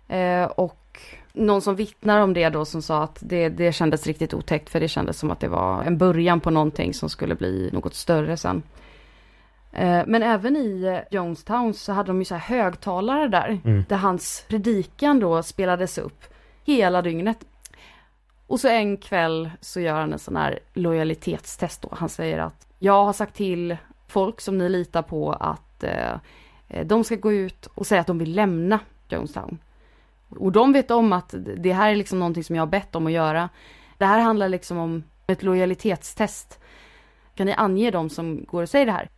eh, och någon som vittnar om det då som sa att det, det kändes riktigt otäckt för det kändes som att det var en början på någonting som skulle bli något större sen. Eh, Men även i eh, Jonestown så hade de ju så här högtalare där. Mm. Där hans predikan då spelades upp hela dygnet. Och så en kväll så gör han en sån här lojalitetstest då. Han säger att jag har sagt till folk som ni litar på att eh, eh, de ska gå ut och säga att de vill lämna Jonestown. Och de vet om att det här är liksom någonting som jag har bett dem att göra. Det här handlar liksom om ett lojalitetstest. Kan ni ange dem som går och säger det här?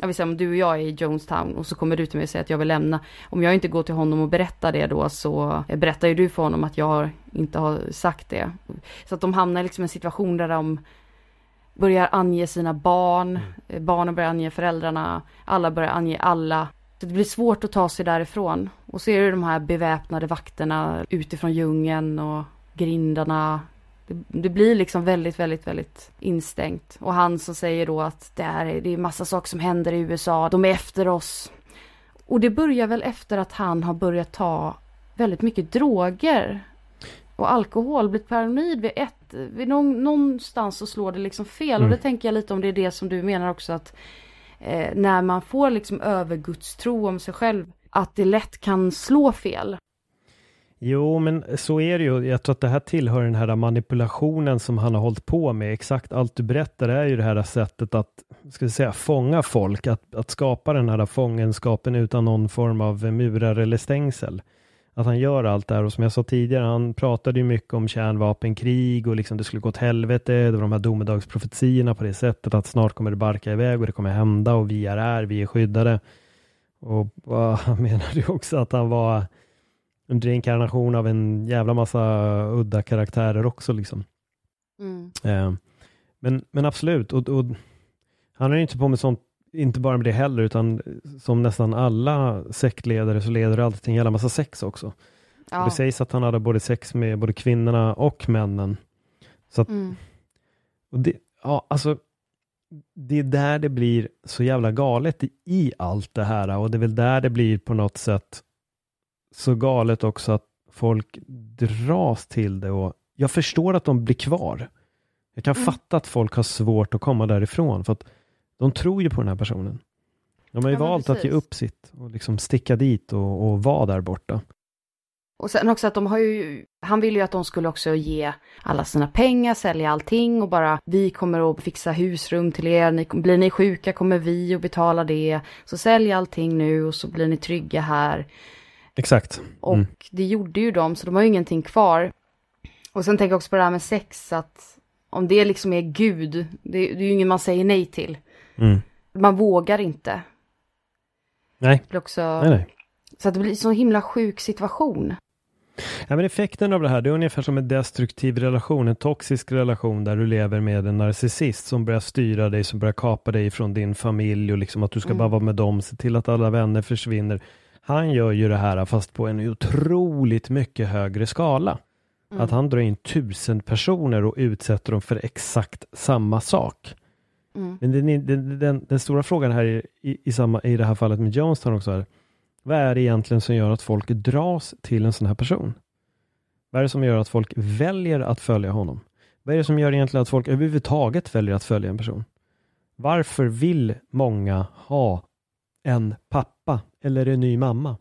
Jag vill säga om du och jag är i Jonestown och så kommer du till mig och säger att jag vill lämna. Om jag inte går till honom och berättar det då så berättar ju du för honom att jag inte har sagt det. Så att de hamnar liksom i en situation där de börjar ange sina barn, eh, barnen börjar ange föräldrarna, alla börjar ange alla. Så det blir svårt att ta sig därifrån. Och så är det de här beväpnade vakterna utifrån djungeln och grindarna. Det, det blir liksom väldigt, väldigt, väldigt instängt. Och han som säger då att det, är, det är massa saker som händer i USA, de är efter oss. Och det börjar väl efter att han har börjat ta väldigt mycket droger och alkohol, blivit paranoid vid ett, vid någon, någonstans så slår det liksom fel. Mm. Och det tänker jag lite om det är det som du menar också att eh, när man får liksom övergudstro om sig själv, att det lätt kan slå fel. Jo, men så är det ju. Jag tror att det här tillhör den här manipulationen som han har hållit på med. Exakt allt du berättar är ju det här sättet att, ska vi säga, fånga folk, att, att skapa den här fångenskapen utan någon form av murar eller stängsel. Att han gör allt det här och som jag sa tidigare, han pratade ju mycket om kärnvapenkrig och liksom det skulle gå åt helvete. Det var de här domedagsprofetiorna på det sättet att snart kommer det barka iväg och det kommer hända och vi är här, vi är skyddade. Och vad han menade ju också att han var en reinkarnation av en jävla massa udda karaktärer också liksom. Eh, men, men absolut, och, och han är inte på med sånt, inte bara med det heller, utan som nästan alla sektledare så leder det alltid till en jävla massa sex också. Ja. Det sägs att han hade både sex med både kvinnorna och männen. Så att, Mm. och det, ja, alltså, det är där det blir så jävla galet i allt det här och det är väl där det blir på något sätt så galet också att folk dras till det och jag förstår att de blir kvar. Jag kan Mm. fatta att folk har svårt att komma därifrån för att de tror ju på den här personen. De har ju Ja, valt att ge precis. upp sitt och liksom sticka dit och, och vara där borta. Och sen också att de har ju, han ville ju att de skulle också ge alla sina pengar, sälja allting och bara vi kommer att fixa husrum till er, ni, blir ni sjuka kommer vi att betala det. Så sälj allting nu och så blir ni trygga här. Exakt. Och Mm. det gjorde ju de, så de har ju ingenting kvar. Och sen tänker jag också på det här med sex, att om det liksom är Gud, det, det är ju ingen man säger nej till. Mm. Man vågar inte. Nej, Det blir också, nej, nej. Så att det blir en så himla sjuk situation. Ja, men effekten av det här, det är ungefär som en destruktiv relation, en toxisk relation där du lever med en narcissist som börjar styra dig, som börjar kapa dig från din familj och liksom att du ska Mm. bara vara med dem, se till att alla vänner försvinner. Han gör ju det här fast på en otroligt mycket högre skala. Mm. Att han drar in tusen personer och utsätter dem för exakt samma sak. Mm. Men den, den, den, den stora frågan här i, i, i, samma, i det här fallet med Jonestown också är, vad är det egentligen som gör att folk dras till en sån här person? Vad är det som gör att folk väljer att följa honom? Vad är det som gör egentligen att folk överhuvudtaget väljer att följa en person? Varför vill många ha en pappa eller en ny mamma?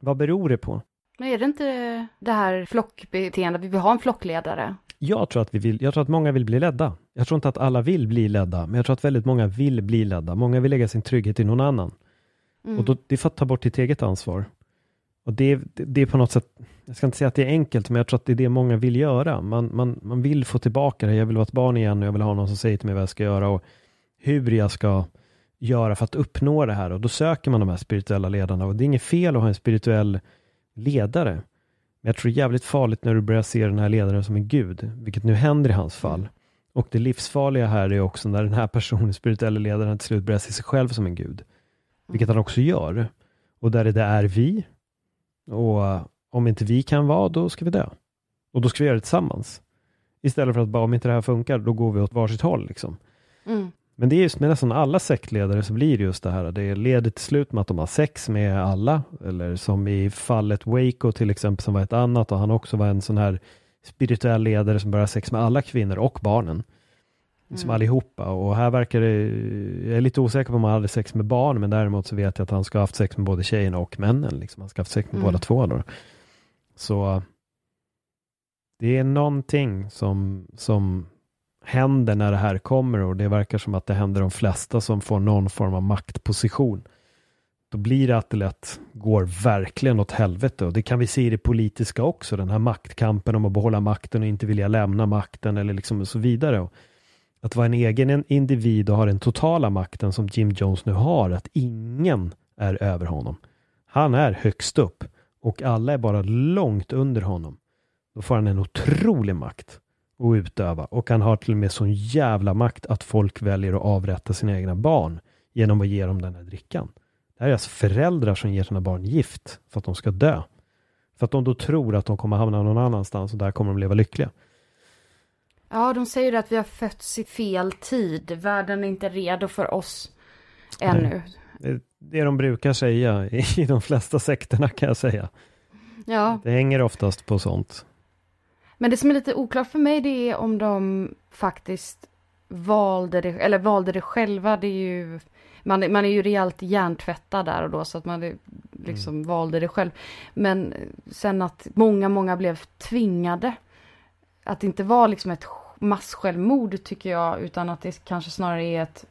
Vad beror det på? Men är det inte det här flockbeteendet, vi vill ha en flockledare? Jag tror, att vi vill, jag tror att många vill bli ledda. Jag tror inte att alla vill bli ledda, men jag tror att väldigt många vill bli ledda. Många vill lägga sin trygghet i någon annan. Mm. Och då, det är för att ta bort ditt eget ansvar. Och det, det, det är på något sätt, jag ska inte säga att det är enkelt, men jag tror att det är det många vill göra. Man, man, man vill få tillbaka det. Jag vill vara ett barn igen och jag vill ha någon som säger till mig vad jag ska göra och hur jag ska göra för att uppnå det här. Och då söker man de här spirituella ledarna. Och det är inget fel att ha en spirituell ledare. Men jag tror det är jävligt farligt när du börjar se den här ledaren som en gud, vilket nu händer i hans fall. Och det livsfarliga här är också när den här personen, spirituella ledaren, till slut börjar se sig själv som en gud. Vilket han också gör. Och där det är vi. Och eh, om inte vi kan vara, då ska vi dö. Och då ska vi göra det tillsammans. Istället för att bara, om inte det här funkar, då går vi åt varsitt håll. Liksom. Mm. Men det är just med nästan alla sektledare så blir det just det här. Det leder till slut med att de har sex med alla. Eller som i fallet Waco till exempel som var ett annat och han också var en sån här spirituell ledare som började ha sex med alla kvinnor och barnen. Som Mm. allihopa och här verkar det, jag är lite osäker på om han hade sex med barn men däremot så vet jag att han ska ha haft sex med både tjejerna och männen. Liksom. Han ska ha haft sex med Mm. båda två då. Så det är någonting som, som händer när det här kommer och det verkar som att det händer de flesta som får någon form av maktposition. Då blir det att det lätt går verkligen åt helvete och det kan vi se i det politiska också, den här maktkampen om att behålla makten och inte vilja lämna makten eller liksom och så vidare. Och att vara en egen individ och ha den totala makten som Jim Jones nu har, att ingen är över honom. Han är högst upp och alla är bara långt under honom. Då får han en otrolig makt och utöva. Och han har till och med sån jävla makt att folk väljer att avrätta sina egna barn genom att ge dem den här drickan. Det här är alltså föräldrar som ger sina barn gift för att de ska dö. För att de då tror att de kommer hamna någon annanstans och där kommer de leva lyckliga. Ja, de säger att vi har fötts i fel tid. Världen är inte redo för oss ännu. Det, det de brukar säga i de flesta sekterna kan jag säga. Ja, Det hänger oftast på sånt. Men det som är lite oklart för mig det är om de faktiskt valde det, eller valde det själva. Det är ju, man, man är ju rejält hjärntvättad där och då så att man liksom valde det själv. Men sen att många, många blev tvingade. Att det inte var liksom ett massjälvmord tycker jag, utan att det kanske snarare är ett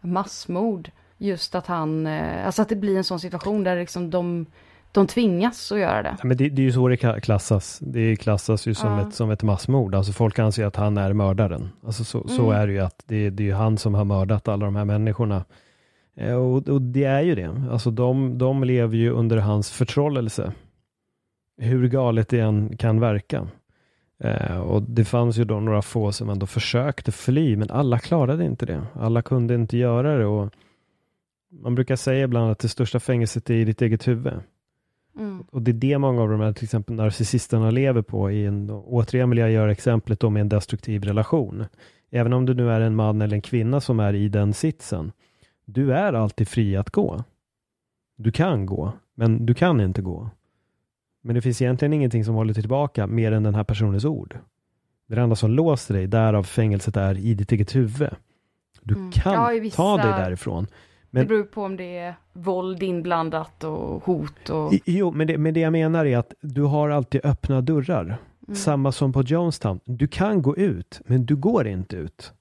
massmord. Just att han, eh, alltså att det blir en sån situation där liksom de, de tvingas att göra det. Ja, men det, det är ju så det klassas. Det klassas ju som, Ja. ett, som ett massmord. Alltså folk anser att han är mördaren. Alltså så, så Mm. är det ju att det, det är ju han som har mördat alla de här människorna. Eh, Och, och det är ju det. Alltså de, de lever ju under hans förtrollelse. Hur galet det än kan verka. Eh, och det fanns ju då några få som ändå försökte fly, men alla klarade inte det. Alla kunde inte göra det. Och man brukar säga ibland att det största fängelset är i ditt eget huvud. Mm. Och det är det många av de här till exempel narcissisterna lever på. I en, återigen vill jag göra exemplet då med en destruktiv relation. Även om du nu är en man eller en kvinna som är i den sitsen. Du är alltid fri att gå. Du kan gå, men du kan inte gå. Men det finns egentligen ingenting som håller tillbaka mer än den här personens ord. Det är det enda som låser dig, därav fängelset är i ditt eget huvud. Du Mm. kan Ja, vissa- ta dig därifrån. Men- det beror på om det är våld inblandat och hot och... Jo, men det, men det jag menar är att du har alltid öppna dörrar. Mm. Samma som på Jonestown. Du kan gå ut, men du går inte ut.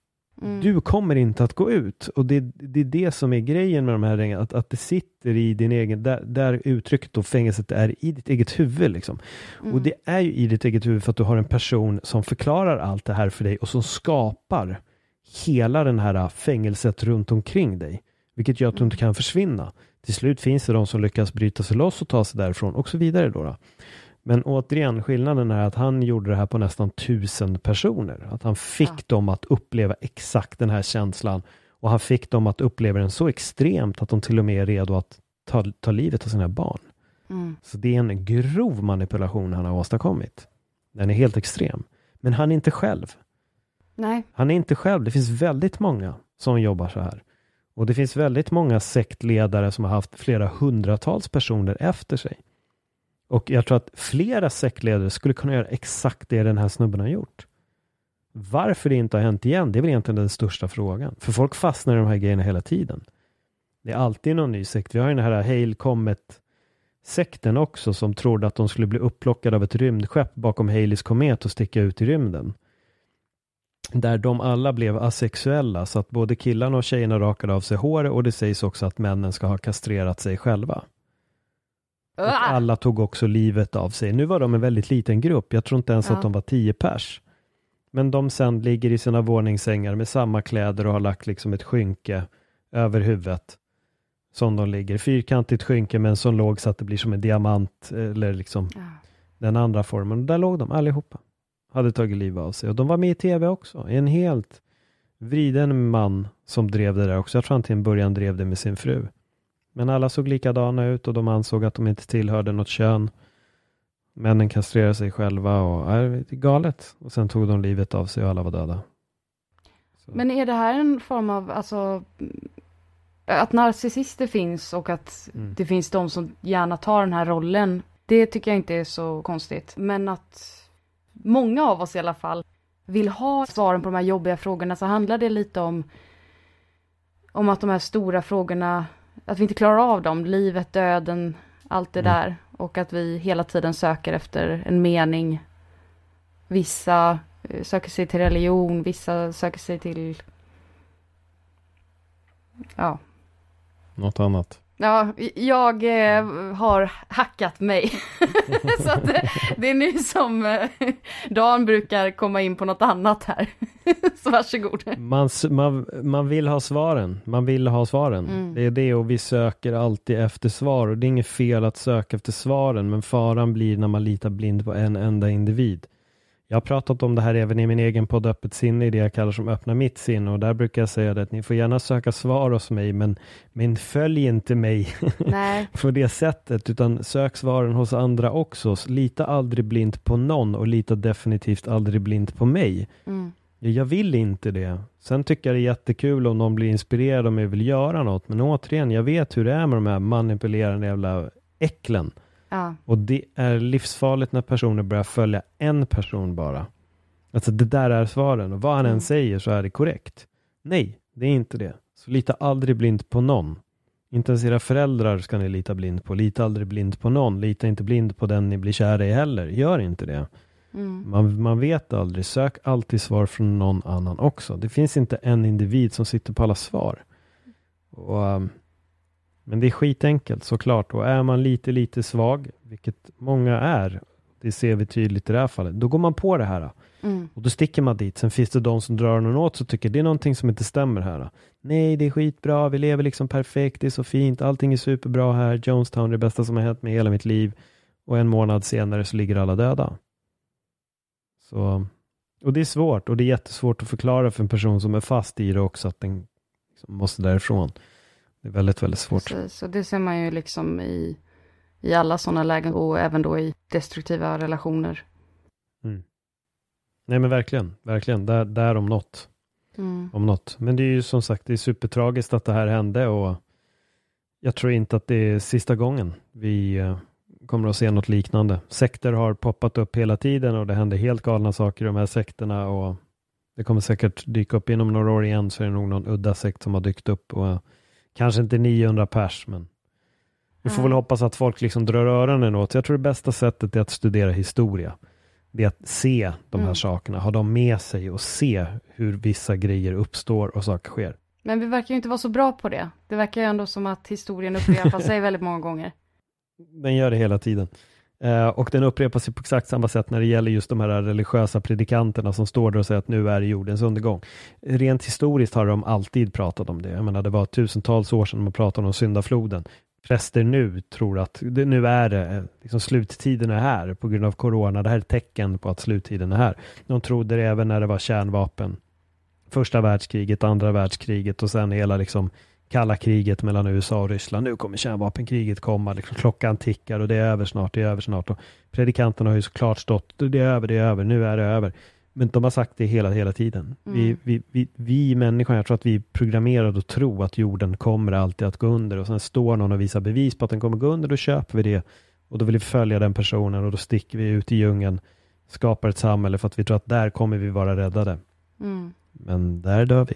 Mm. Du kommer inte att gå ut. Och det, det är det som är grejen med de här reglerna, att, att det sitter i din egen, där, där uttrycket då fängelset är i ditt eget huvud. Liksom. Mm. Och det är ju i ditt eget huvud för att du har en person som förklarar allt det här för dig och som skapar hela den här fängelset runt omkring dig. Vilket gör att du inte kan försvinna. Till slut finns det de som lyckas bryta sig loss och ta sig därifrån och så vidare. Då, då. Men återigen, skillnaden är att han gjorde det här på nästan tusen personer. Att han fick Ja. dem att uppleva exakt den här känslan. Och han fick dem att uppleva den så extremt att de till och med är redo att ta, ta livet av sina barn. Mm. Så det är en grov manipulation han har åstadkommit. Den är helt extrem. Men han är inte själv. Nej. Han är inte själv. Det finns väldigt många som jobbar så här. Och det finns väldigt många sektledare som har haft flera hundratals personer efter sig. Och jag tror att flera sektledare skulle kunna göra exakt det den här snubben har gjort. Varför det inte har hänt igen, det är väl egentligen den största frågan. För folk fastnar i de här grejerna hela tiden. Det är alltid någon ny sekt. Vi har ju den här Hail Comet sekten också som trodde att de skulle bli upplockade av ett rymdskepp bakom Haleys komet och sticka ut i rymden. Där de alla blev asexuella så att både killarna och tjejerna rakade av sig hår och det sägs också att männen ska ha kastrerat sig själva. Och Ah! alla tog också livet av sig. Nu var de en väldigt liten grupp. Jag tror inte ens Ja. att de var tio pers. Men de sen ligger i sina våningssängar med samma kläder och har lagt liksom ett skynke över huvudet. Som de ligger. Fyrkantigt skynke men så låg så att det blir som en diamant eller liksom Ja. den andra formen. Och där låg de allihopa. Hade tagit livet av sig. Och de var med i tv också. En helt vriden man som drev det där också. Jag tror han till en början drev det med sin fru. Men alla såg likadana ut och de ansåg att de inte tillhörde något kön. Männen kastrerade sig själva och äh, är galet. Och sen tog de livet av sig och alla var döda. Så. Men är det här en form av, alltså, att narcissister finns och att Mm. det finns de som gärna tar den här rollen, det tycker jag inte är så konstigt. Men att många av oss i alla fall vill ha svaren på de här jobbiga frågorna så handlar det lite om, om att de här stora frågorna, att vi inte klarar av dem, livet, döden, allt det Mm. där. Och att vi hela tiden söker efter en mening. Vissa eh, söker sig till religion, vissa söker sig till... Ja. Något annat. Ja, jag eh, har hackat mig. Så att det, det är nu som eh, Dan brukar komma in på något annat här. Så varsågod. Man, man, man vill ha svaren. Man vill ha svaren. Mm. Det är det och vi söker alltid efter svar. Och det är inget fel att söka efter svaren. Men faran blir när man litar blind på en enda individ. Jag har pratat om det här även i min egen podd Öppet sinne, i det jag kallar som Öppna mitt sinne. Och där brukar jag säga det att ni får gärna söka svar hos mig, men, men följ inte mig på det sättet, utan sök svaren hos andra också. Lita aldrig blint på någon och lita definitivt aldrig blint på mig. Mm. Ja, Jag vill inte det. Sen tycker jag det är jättekul om någon blir inspirerad om jag vill göra något. Men återigen, jag vet hur det är med de här manipulerande jävla äcklen. Ja. Och det är livsfarligt när personer börjar följa en person bara. Alltså det där är svaren och vad han än Mm. säger så är det korrekt. Nej, det är inte det. Så lita aldrig blint på någon. Inte ens era föräldrar ska ni lita blind på. Lita aldrig blind på någon. Lita inte blind på den ni blir kära i heller. Gör inte det. Mm. Man, man vet aldrig. Sök alltid svar från någon annan också. Det finns inte en individ som sitter på alla svar. Och, um, men det är skitenkelt såklart. Och är man lite, lite svag, vilket många är, det ser vi tydligt i det här fallet, då går man på det här. Mm. Och då sticker man dit. Sen finns det de som drar någon åt och tycker det är någonting som inte stämmer här. Nej, det är skitbra. Vi lever liksom perfekt. Det är så fint. Allting är superbra här. Jonestown är det bästa som har hänt med hela mitt liv. Och en månad senare så ligger alla döda. Så, och det är svårt och det är jättesvårt att förklara för en person som är fast i det också att den liksom måste därifrån. Det är väldigt, väldigt svårt. Precis, och det ser man ju liksom i, i alla sådana lägen och även då i destruktiva relationer. Nej men verkligen, verkligen. Där, där om något. Mm. om något. Men det är ju som sagt, det är supertragiskt att det här hände och jag tror inte att det är sista gången vi eh, kommer att se något liknande. Sekter har poppat upp hela tiden och det händer helt galna saker i de här sekterna och det kommer säkert dyka upp inom några år igen så är det nog någon udda sekt som har dykt upp och kanske inte 900 pers men vi får väl hoppas att folk liksom drar öronen åt. Jag tror det bästa sättet är att studera historia. Det är att se de här Mm. sakerna, ha dem med sig och se hur vissa grejer uppstår och saker sker. Men vi verkar ju inte vara så bra på det. Det verkar ju ändå som att historien upprepar sig väldigt många gånger. Den gör det hela tiden. Eh, och den upprepas ju på exakt samma sätt när det gäller just de här religiösa predikanterna som står där och säger att nu är det jordens undergång. Rent historiskt har de alltid pratat om det. Jag menar, det var tusentals år sedan man pratade om syndafloden. Präster nu tror att det, nu är det, eh, liksom sluttiden är här på grund av corona. Det här är ett tecken på att sluttiden är här. De trodde det även när det var kärnvapen. Första världskriget, andra världskriget och sen hela liksom kalla kriget mellan USA och Ryssland. Nu kommer kärnvapenkriget komma, liksom, klockan tickar och det är över snart, det är över snart. Och predikanterna har ju såklart stått, det är över, det är över, nu är det över. Men de har sagt det hela, hela tiden. Vi, Mm. vi, vi, vi människor, jag tror att vi är programmerade att tro att jorden kommer alltid att gå under och sen står någon och visar bevis på att den kommer gå under, då köper vi det. Och då vill vi följa den personen och då sticker vi ut i djungeln, skapar ett samhälle för att vi tror att där kommer vi vara räddade. Mm. Men där dör vi.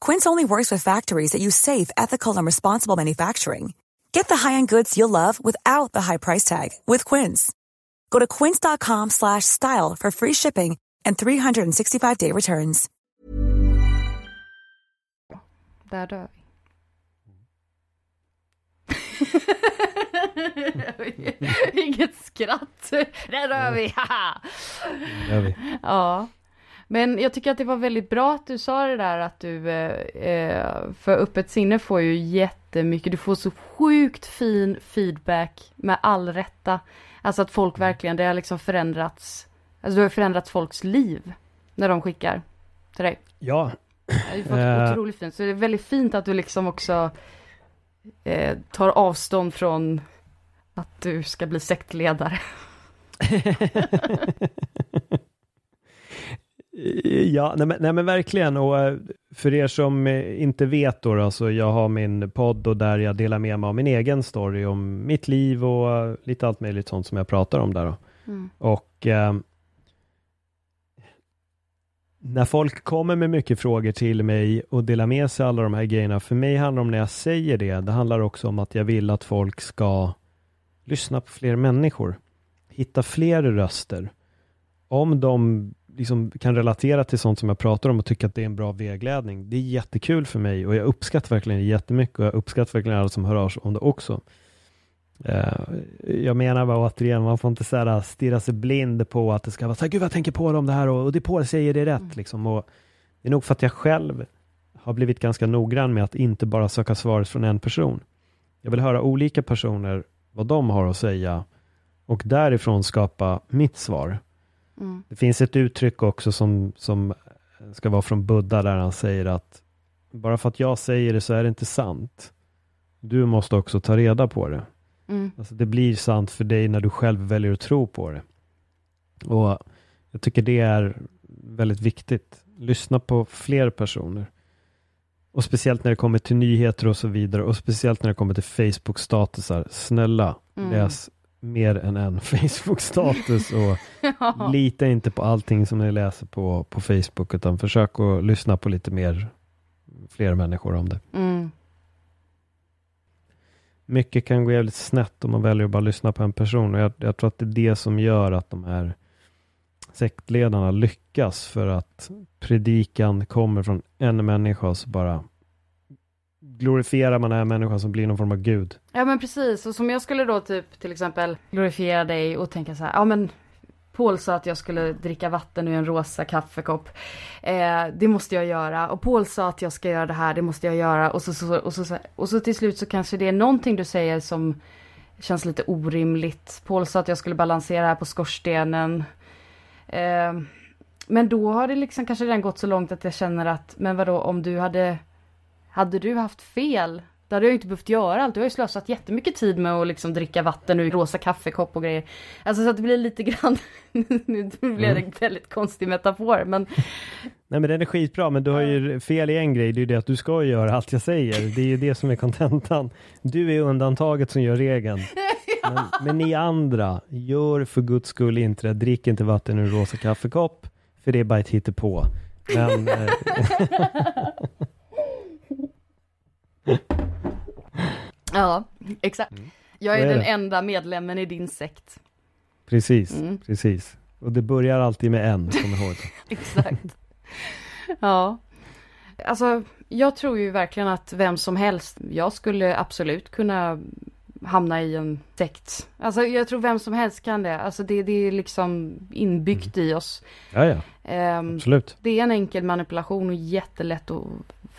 Quince only works with factories that use safe, ethical, and responsible manufacturing. Get the high-end goods you'll love without the high price tag with Quince. Go to quince.com slash style for free shipping and 365-day returns. Där dör vi. Inget skratt. Där dör vi, haha. Gör vi. Ja. Men jag tycker att det var väldigt bra att du sa det där att du, eh, eh, för öppet sinne får ju jättemycket, du får så sjukt fin feedback med all rätta. Alltså att folk verkligen, det har liksom förändrats, alltså det har förändrat folks liv när de skickar till dig. Ja. Det fått Eh. otroligt fint, så det är väldigt fint att du liksom också eh, tar avstånd från att du ska bli sektledare. Ja, nej men, nej men verkligen. Och eh, för er som eh, inte vet då, då, så jag har min podd och där jag delar med mig av min egen story om mitt liv och eh, lite allt möjligt sånt som jag pratar om där. Då. Mm. Och eh, när folk kommer med mycket frågor till mig och delar med sig alla de här grejerna, för mig handlar det om när jag säger det, det handlar också om att jag vill att folk ska lyssna på fler människor, hitta fler röster. Om de liksom kan relatera till sånt som jag pratar om och tycker att det är en bra vägledning. Det är jättekul för mig och jag uppskattar verkligen jättemycket och jag uppskattar verkligen alla som hör av sig om det också. Eh, jag menar bara återigen, man får inte så här stirra sig blind på att det ska vara så här, gud vad jag tänker på om det här och, och det Paul säger det rätt. Liksom. Och det är nog för att jag själv har blivit ganska noggrann med att inte bara söka svaret från en person. Jag vill höra olika personer, vad de har att säga och därifrån skapa mitt svar. Mm. Det finns ett uttryck också som, som ska vara från Buddha där han säger att bara för att jag säger det så är det inte sant. Du måste också ta reda på det. Mm. Alltså det blir sant för dig när du själv väljer att tro på det. Och Jag tycker det är väldigt viktigt. Lyssna på fler personer. Och speciellt när det kommer till nyheter och så vidare. Och speciellt när det kommer till Facebook-statusar. Snälla, Mm. läs mer än en Facebook-status och Ja. lita inte på allting som ni läser på, på Facebook utan försök att lyssna på lite mer fler människor om det. Mm. Mycket kan gå jävligt snett om man väljer att bara lyssna på en person och jag, jag tror att det är det som gör att de här sektledarna lyckas för att predikan kommer från en människa och så bara glorifierar man den här människan som blir någon form av gud. Ja men precis, och som jag skulle då typ till exempel glorifiera dig och tänka så här, ja men Paul sa att jag skulle dricka vatten ur en rosa kaffekopp. Eh, det måste jag göra. Och Paul sa att jag ska göra det här, det måste jag göra. Och så, så, och, så, och så till slut så kanske det är någonting du säger som känns lite orimligt. Paul sa att jag skulle balansera här på skorstenen. Eh, men då har det liksom kanske redan gått så långt att jag känner att, men vadå om du hade, hade du haft fel? Då hade jag inte behövt göra allt. Du har ju slösat jättemycket tid med att liksom dricka vatten ur rosa kaffekopp och grejer. Alltså så att det blir lite grann, nu blev det en väldigt konstig metafor men Nej men den är skitbra men du har ju fel i en grej, det är ju det att du ska göra allt jag säger. Det är ju det som är kontentan. Du är undantaget som gör regeln. Men, men ni andra, gör för guds skull inte det. Drick inte vatten ur rosa kaffekopp, för det är bara ett hittepå. Men, eh, ja, exakt. Jag Så är är den enda medlemmen i din sekt. precis, Mm. precis. Och det börjar alltid med en, kom ihåg. Exakt. ja. Alltså, jag tror ju verkligen att vem som helst, jag skulle absolut kunna hamna i en sekt. Alltså jag tror vem som helst kan det. Alltså det, det är liksom inbyggt i oss. Ja, ja, Ehm, absolut. det är en enkel manipulation och jättelätt att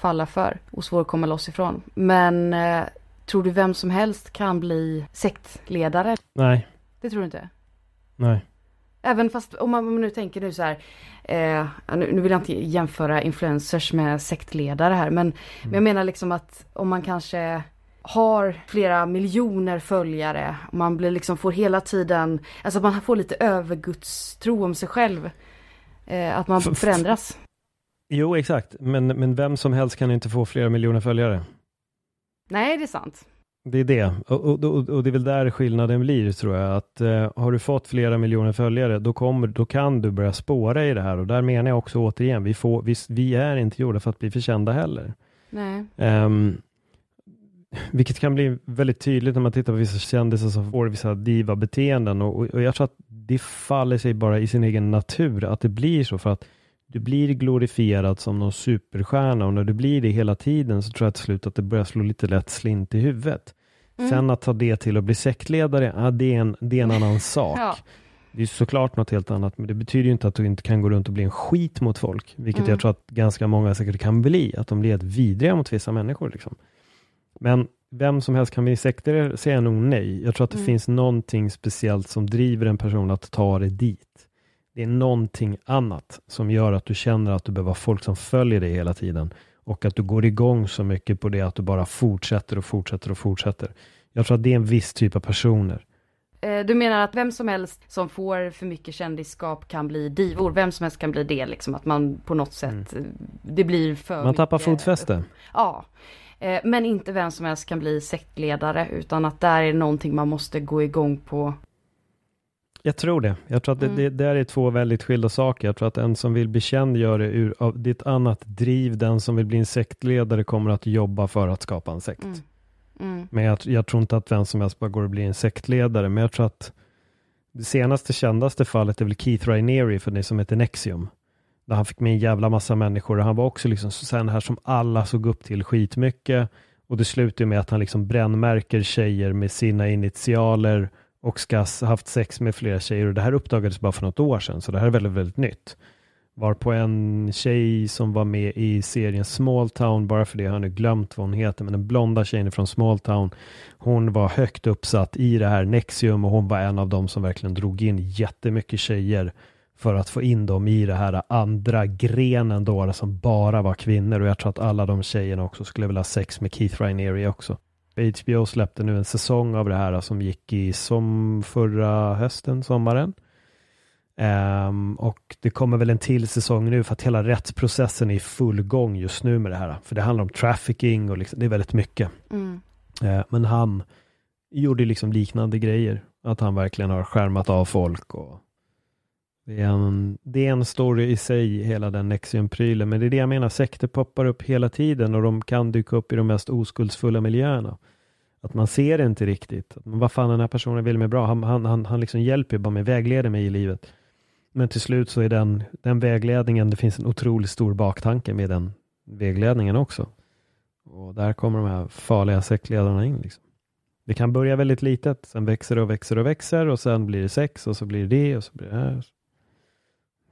falla för och svår att komma loss ifrån. Men eh, tror du vem som helst kan bli sektledare? Nej, Det tror du inte? nej. Även fast om man, om man nu tänker nu så här, eh, nu, nu vill jag inte jämföra influencers med sektledare här, men, men jag menar liksom att om man kanske har flera miljoner följare, och man blir liksom får hela tiden, alltså man får lite övergudstro om sig själv. Eh, att man förändras. Jo, exakt. Men, men vem som helst kan inte få flera miljoner följare. Nej, det är sant. Det är det. Och, och, och, och det är väl där skillnaden blir, tror jag. Att eh, har du fått flera miljoner följare, då, kommer, då kan du börja spåra i det här. Och där menar jag också återigen, vi, får, vi, vi är inte gjorda för att bli förkända heller. Nej. Um, vilket kan bli väldigt tydligt när man tittar på vissa kändisar som får vissa diva-beteenden. Och, och, och jag tror att det faller sig bara i sin egen natur att det blir så. För att du blir glorifierad som någon superstjärna och när du blir det hela tiden så tror jag till slut att det börjar slå lite lätt slint i huvudet. Mm. Sen att ta det till att bli sektledare, ja, det, är en, det är en annan sak. Ja. Det är såklart något helt annat, men det betyder ju inte att du inte kan gå runt och bli en skit mot folk, vilket Mm. jag tror att ganska många säkert kan bli, att de blir helt vidriga mot vissa människor. Liksom. Men vem som helst kan bli sekter, säger jag nog nej. Jag tror att det Mm. finns någonting speciellt som driver en person att ta det dit. Det är någonting annat som gör att du känner att du behöver folk som följer dig hela tiden och att du går igång så mycket på det att du bara fortsätter och fortsätter och fortsätter. Jag tror att det är en viss typ av personer. Eh, Du menar att vem som helst som får för mycket kändisskap kan bli divor? Vem som helst kan bli det liksom, att man på något sätt, eh, det blir för Mm. Man tappar mycket- fotfäste. Ja. Eh, Men inte vem som helst kan bli sektledare, utan att där är någonting man måste gå igång på. Jag tror det. Jag tror att det, Mm. det där är två väldigt skilda saker. Jag tror att en som vill bli känd gör det ur av ett annat driv. Den som vill bli en sektledare kommer att jobba för att skapa en sekt. Mm. Mm. Men jag, jag tror inte att vem som helst bara går och blir en sektledare. Men jag tror att det senaste kändaste fallet är väl Keith Raniere för det som heter Nexium. Där han fick med en jävla massa människor och han var också liksom sen här som alla såg upp till skitmycket. Och det slutar med att han liksom brännmärker tjejer med sina initialer och ska ha haft sex med flera tjejer. Och det här uppdagades bara för något år sedan, så det här är väldigt, väldigt nytt. Varpå en tjej som var med i serien Small Town, bara för det har jag nu glömt vad hon heter, men den blonda tjejen från Small Town, hon var högt uppsatt i det här Nexium och hon var en av dem som verkligen drog in jättemycket tjejer för att få in dem i det här andra grenen då, som bara var kvinnor och jag tror att alla de tjejerna också skulle vilja ha sex med Keith Raniere också. HBO släppte nu en säsong av det här som gick i som förra hösten, sommaren. Ehm, och det kommer väl en till säsong nu för att hela rättsprocessen är i full gång just nu med det här. För det handlar om trafficking och liksom, det är väldigt mycket. Mm. Eh, men han gjorde liksom liknande grejer. Att han verkligen har skärmat av folk. Och det, är en, det är en story i sig, hela den Nexium-prylen. Men det är det jag menar, sekter poppar upp hela tiden och de kan dyka upp i de mest oskuldsfulla miljöerna. Att man ser det inte riktigt. Vad fan den här personen vill mig bra. Han, han, han, han liksom hjälper bara mig, vägleder mig i livet. Men till slut så är den, den vägledningen, det finns en otroligt stor baktanke med den vägledningen också. Och där kommer de här farliga sektledarna in. Liksom. Det kan börja väldigt litet, sen växer det och växer och växer och sen blir det sex och så blir det det och så blir det här.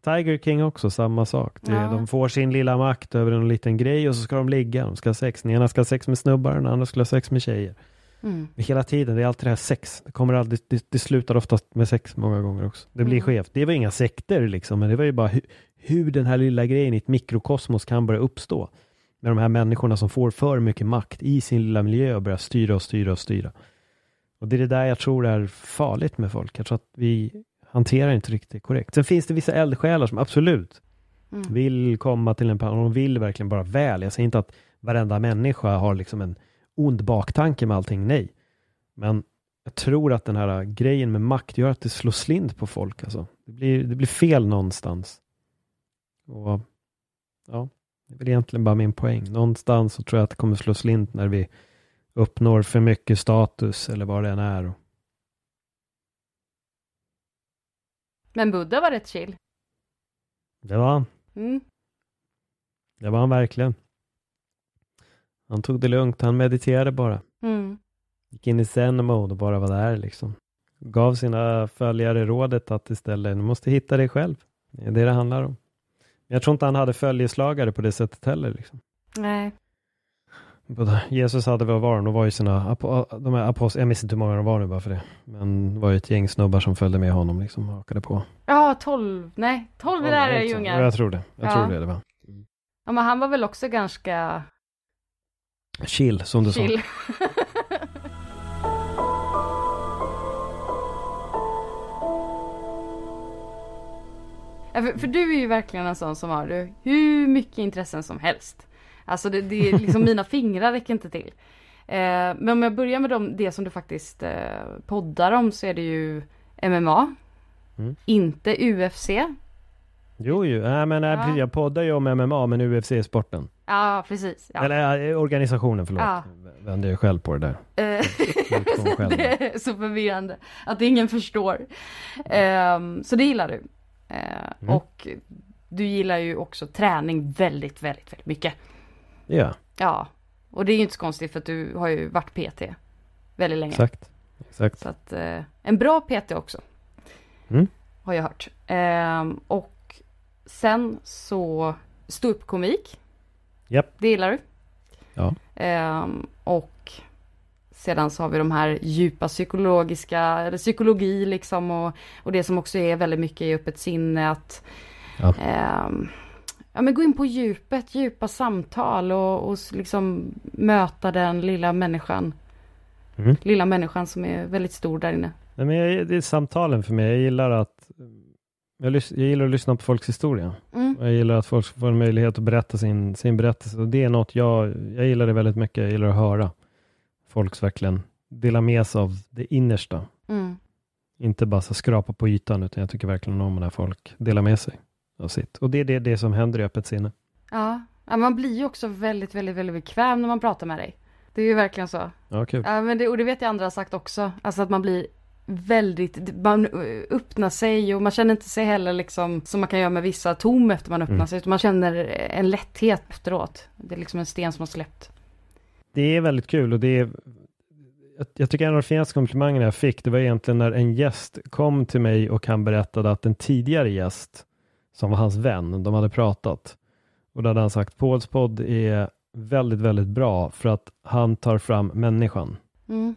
Tiger King också, samma sak. Det, Ja. De får sin lilla makt över en liten grej och så ska de ligga. De ska ha sex. Den ena ska ha sex med snubbar, den andra ska ha sex med tjejer. Mm. Hela tiden, det är alltid det här sex. Det, kommer aldrig, det, det slutar oftast med sex många gånger också. Det blir Mm. skevt. Det var inga sekter liksom, men det var ju bara hu, hur den här lilla grejen i ett mikrokosmos kan börja uppstå. Med de här människorna som får för mycket makt i sin lilla miljö och börjar styra och styra och styra. Och det är det där jag tror är farligt med folk. Jag tror att vi hanterar inte riktigt korrekt. Sen finns det vissa eldsjälar som absolut Mm. vill komma till en och de vill verkligen bara väl. Jag säger inte att varenda människa har liksom en ond baktanke med allting, nej. Men jag tror att den här grejen med makt gör att det slår slint på folk. Alltså. Det, blir, det blir fel någonstans. Och ja, Det är väl egentligen bara min poäng. Någonstans så tror jag att det kommer slå slint när vi uppnår för mycket status eller vad det än är. Men Buddha var rätt chill. Det var han. Mm. Det var han verkligen. Han tog det lugnt. Han mediterade bara. Mm. Gick in i zen mode och bara var där liksom. Gav sina följare rådet att istället, du måste hitta dig själv. Det är det det handlar om. Men jag tror inte han hade följeslagare på det sättet heller. Liksom. Nej. Jesus hade vad var de var ju sina, de här apostlar, jag minns inte hur många de var nu bara för det. Men det var ju ett gäng snubbar som följde med honom liksom och hakade på. Ja, tolv. Nej, tolv Ja, där är exakt. jungar. Jag tror det. Jag Ja. tror det det var. Ja, men han var väl också ganska Chill, som du sa. chill. Ja, för, för du är ju verkligen en sån som har du, hur mycket intressen som helst. Alltså det, det är liksom mina fingrar räcker inte till. Eh, men om jag börjar med dem, det som du faktiskt eh, poddar om så är det ju MMA. Mm. Inte UFC. Jo, jo. Nej, men nej, Ja. jag poddar ju om MMA, men UFC är sporten. Ja, precis. Ja. Eller äh, organisationen, förlåt. Ja. Vände jag själv på det där. Eh, det är så förvirrande att ingen förstår. Ehm, så det gillar du. Eh, Mm. Och du gillar ju också träning väldigt, väldigt, väldigt mycket. Ja, Ja, och det är ju inte så konstigt för att du har ju varit PT väldigt länge. exakt. Exakt. Så att, eh, en bra PT också. Mm. har jag hört. Ehm, och sen så ståuppkomik. Japp. Det gillar du. Ja. Ehm, och sedan så har vi de här djupa psykologiska, eller psykologi liksom och, och det som också är väldigt mycket i öppet sinne att Ja. ehm, ja, men gå in på djupet, djupa samtal och, och liksom möta den lilla människan. Mm. Lilla människan som är väldigt stor där inne. Nej, men jag, det är samtalen för mig. Jag gillar att jag, jag gillar att lyssna på folks historia. Mm. Jag gillar att folk får en möjlighet att berätta sin, sin berättelse. Och det är något jag, jag gillar det väldigt mycket. Jag gillar att höra folks verkligen dela med sig av det innersta. Mm. Inte bara så skrapa på ytan, utan jag tycker verkligen om när folk delar med sig av sitt. Och det är det, det som händer i öppet sinne. Ja. ja, man blir ju också väldigt, väldigt, väldigt bekväm när man pratar med dig. Det är ju verkligen så. Ja, kul. Ja, men det, och det vet jag andra har sagt också. Alltså att man blir väldigt, man öppnar sig och man känner inte sig heller liksom som man kan göra med vissa tom efter man öppnar Mm. sig. Utan man känner en lätthet efteråt. Det är liksom en sten som har släppt. Det är väldigt kul och det är jag, jag tycker en av de finaste komplimangerna jag fick, det var egentligen när en gäst kom till mig och han berättade att en tidigare gäst, som var hans vän, de hade pratat. Och då hade han sagt, Pauls podd är väldigt, väldigt bra för att han tar fram människan. Mm.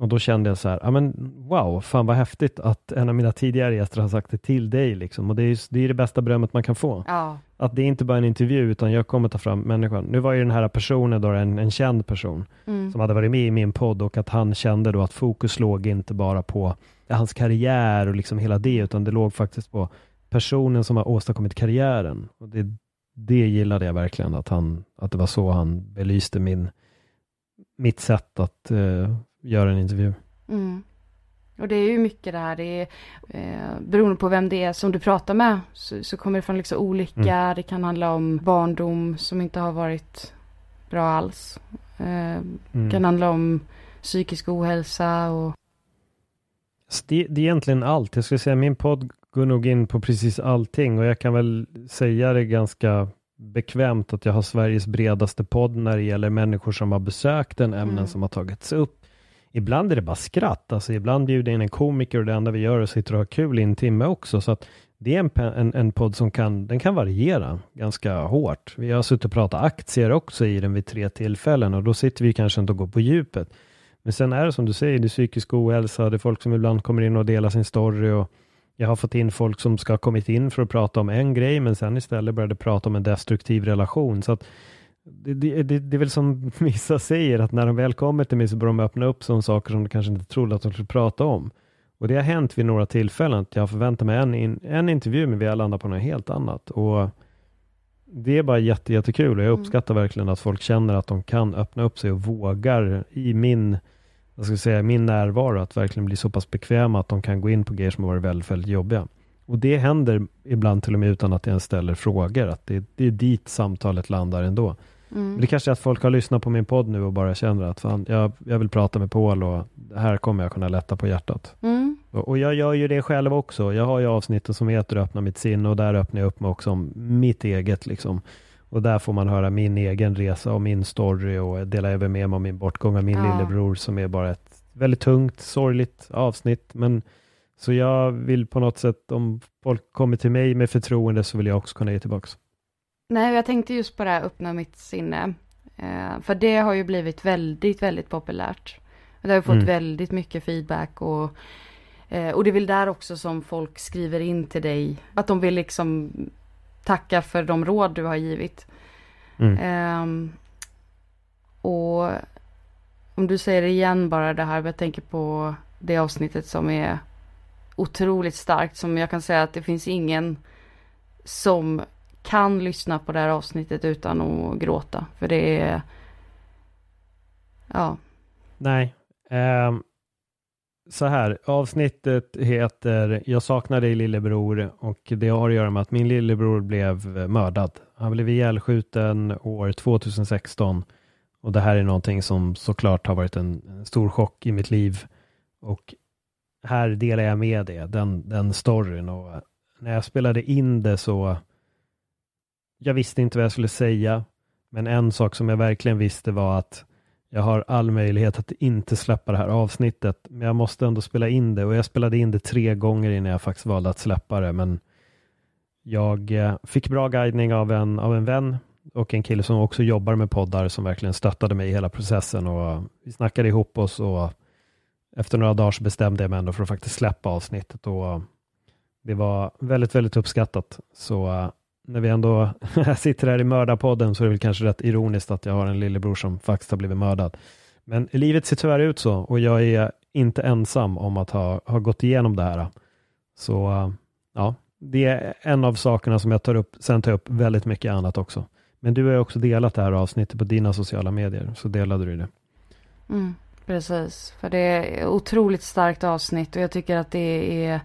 Och då kände jag så här, ja men wow, fan vad häftigt att en av mina tidigare gäster har sagt det till dig liksom. Och det är det, är det bästa berömmet man kan få. Ja. Att det är inte bara en intervju, utan jag kommer ta fram människan. Nu var ju den här personen då en, en känd person Mm. som hade varit med i min podd och att han kände då att fokus låg inte bara på hans karriär och liksom hela det, utan det låg faktiskt på personen som har åstadkommit karriären. Och det, det gillade jag verkligen, att, han, att det var så han belyste min, mitt sätt att eh, göra en intervju. Mm. Och det är ju mycket det här, det är eh, beroende på vem det är som du pratar med så, så kommer det från liksom olika, Mm. det kan handla om barndom som inte har varit bra alls. Eh, Mm. kan handla om psykisk ohälsa och Det, det är egentligen allt. Jag skulle säga min podd går nog in på precis allting och jag kan väl säga det ganska bekvämt att jag har Sveriges bredaste podd när det gäller människor som har besökt den, ämnen Mm. som har tagits upp. Ibland är det bara skratt, alltså ibland bjuder jag in en komiker och det enda vi gör är att sitta och ha kul i en timme också. Så att det är en, en, en podd som kan, den kan variera ganska hårt. Vi har suttit och pratat aktier också i den vid tre tillfällen och då sitter vi kanske inte och går på djupet. Men sen är det som du säger, det är psykisk ohälsa, det är folk som ibland kommer in och delar sin story och jag har fått in folk som ska ha kommit in för att prata om en grej, men sen istället började prata om en destruktiv relation. Så att det, det, det, det är väl som vissa säger, att när de väl kommer till mig så börjar de öppna upp sig om saker som de kanske inte trodde att de skulle prata om. Och det har hänt vid några tillfällen, att jag förväntar mig en, in, en intervju, men vi har landat på något helt annat. Och det är bara jätte, jättekul och jag Mm. uppskattar verkligen att folk känner att de kan öppna upp sig och vågar i min jag ska säga, min närvaro, att verkligen bli så pass bekväma att de kan gå in på grejer som har varit väldigt, väldigt jobbiga. Och det händer ibland till och med utan att jag ens ställer frågor, att det, det är dit samtalet landar ändå. Mm. Men det kanske är att folk har lyssnat på min podd nu och bara känner att fan, jag, jag vill prata med Paul och här kommer jag kunna lätta på hjärtat. Mm. Och, och jag gör ju det själv också. Jag har ju avsnittet som heter Öppna mitt sinne och där öppnar jag upp mig också om mitt eget liksom. Och där får man höra min egen resa och min story och dela över med mig om min bortgång av min Ja. lillebror som är bara ett väldigt tungt, sorgligt avsnitt. Men så jag vill på något sätt, om folk kommer till mig med förtroende så vill jag också kunna ge tillbaks. Nej, jag tänkte just på det här öppna mitt sinne. Eh, för det har ju blivit väldigt, väldigt populärt. Det har ju fått Mm. väldigt mycket feedback och, eh, och det är väl där också som folk skriver in till dig. Att de vill liksom tacka för de råd du har givit. Mm. Ehm, och om du säger det igen bara det här, jag tänker på det avsnittet som är otroligt starkt, som jag kan säga att det finns ingen som kan lyssna på det här avsnittet utan att gråta. För det är, ja, Nej. Um, så här, avsnittet heter Jag saknar dig lillebror och det har att göra med att min lillebror blev mördad. Han blev ihjälskjuten år 2016 och det här är någonting som såklart har varit en, en stor chock i mitt liv och här delar jag med det, den, den storyn och när jag spelade in det så jag visste inte vad jag skulle säga men en sak som jag verkligen visste var att jag har all möjlighet att inte släppa det här avsnittet, men jag måste ändå spela in det. Och jag spelade in det tre gånger innan jag faktiskt valde att släppa det, men jag eh, fick bra guidning av en, av en vän och en kille som också jobbar med poddar som verkligen stöttade mig i hela processen. Och vi snackade ihop oss och efter några dagar så bestämde jag mig ändå för att faktiskt släppa avsnittet. Och det var väldigt, väldigt uppskattat. Så eh, när vi ändå sitter här i mördarpodden så är det väl kanske rätt ironiskt att jag har en lillebror som faktiskt har blivit mördad. Men livet ser tyvärr ut så och jag är inte ensam om att ha, ha gått igenom det här. Så eh, ja, det är en av sakerna som jag tar upp, sen tar jag upp väldigt mycket annat också. Men du har ju också delat det här avsnittet på dina sociala medier, så delade du det. Mm, precis, för det är otroligt starkt avsnitt och jag tycker att det är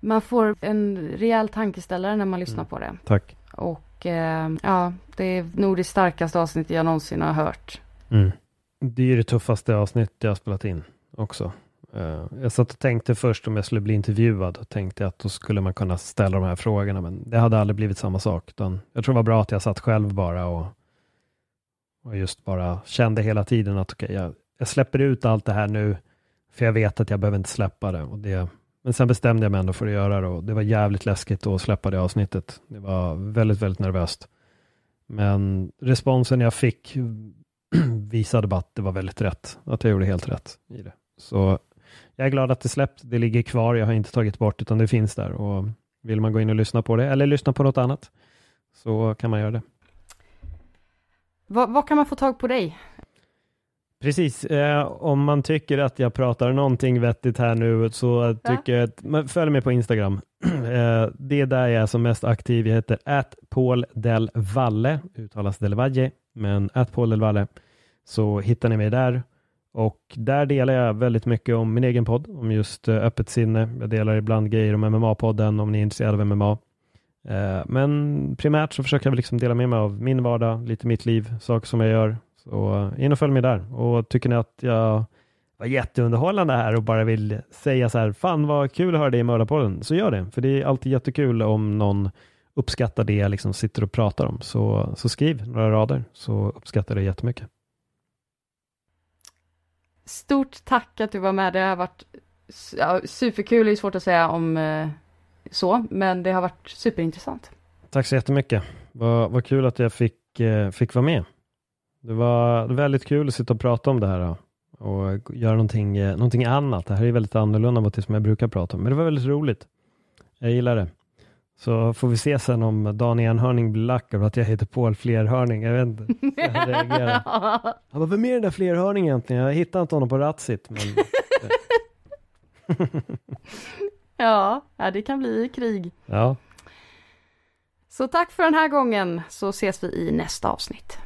man får en rejäl tankeställare när man lyssnar mm. på det. Tack. Och eh, ja, det är nog det starkaste avsnittet jag någonsin har hört. Mm. Det är det tuffaste avsnitt jag har spelat in också. Uh, jag satt och tänkte först om jag skulle bli intervjuad och tänkte att då skulle man kunna ställa de här frågorna, men det hade aldrig blivit samma sak. Utan jag tror det var bra att jag satt själv bara och, och just bara kände hela tiden att okej, okay, jag, jag, släpper ut allt det här nu, för jag vet att jag behöver inte släppa det. Och det men sen bestämde jag mig ändå för att göra det och det var jävligt läskigt att släppa det avsnittet. Det var väldigt, väldigt nervöst. Men responsen jag fick visade bara att det var väldigt rätt, att jag gjorde helt rätt i det. Så jag är glad att det släppt. Det ligger kvar. Jag har inte tagit bort utan det finns där och vill man gå in och lyssna på det eller lyssna på något annat så kan man göra det. Vad, kan man få tag på dig? Precis, eh, om man tycker att jag pratar någonting vettigt här nu så tycker jag att, följ mig på Instagram. eh, det är där jag är som mest aktiv. Jag heter att Paul Del Valle, uttalas Del Valle, men att Paul Del Valle. Så hittar ni mig där. Och där delar jag väldigt mycket om min egen podd, om just uh, öppet sinne. Jag delar ibland grejer om MMA-podden om ni är intresserade av MMA. Eh, men primärt så försöker jag liksom dela med mig av min vardag, lite mitt liv, saker som jag gör. Så uh, in och följ mig där. Och tycker ni att jag var jätteunderhållande här och bara vill säga så här, fan vad kul att höra dig i Mördarpodden, så gör det. För det är alltid jättekul om någon uppskattar det jag liksom sitter och pratar om. Så, så skriv några rader, så uppskattar jag det jättemycket. Stort tack att du var med. Det har varit ja, superkul, det är svårt att säga om eh, så, men det har varit superintressant. Tack så jättemycket. Vad, vad kul att jag fick, eh, fick vara med. Det var väldigt kul att sitta och prata om det här och göra någonting, eh, någonting annat. Det här är väldigt annorlunda mot det som jag brukar prata om, men det var väldigt roligt. Jag gillar det. Så får vi se sen om Dan Enhörning blir lack över att jag heter Paul Flerhörning. Jag vet inte. Jag reagerar. Han bara, vem är den där Flerhörning egentligen? Jag hittar inte honom på Ratsit. Men... ja, det kan bli krig. Ja. Så tack för den här gången så ses vi i nästa avsnitt.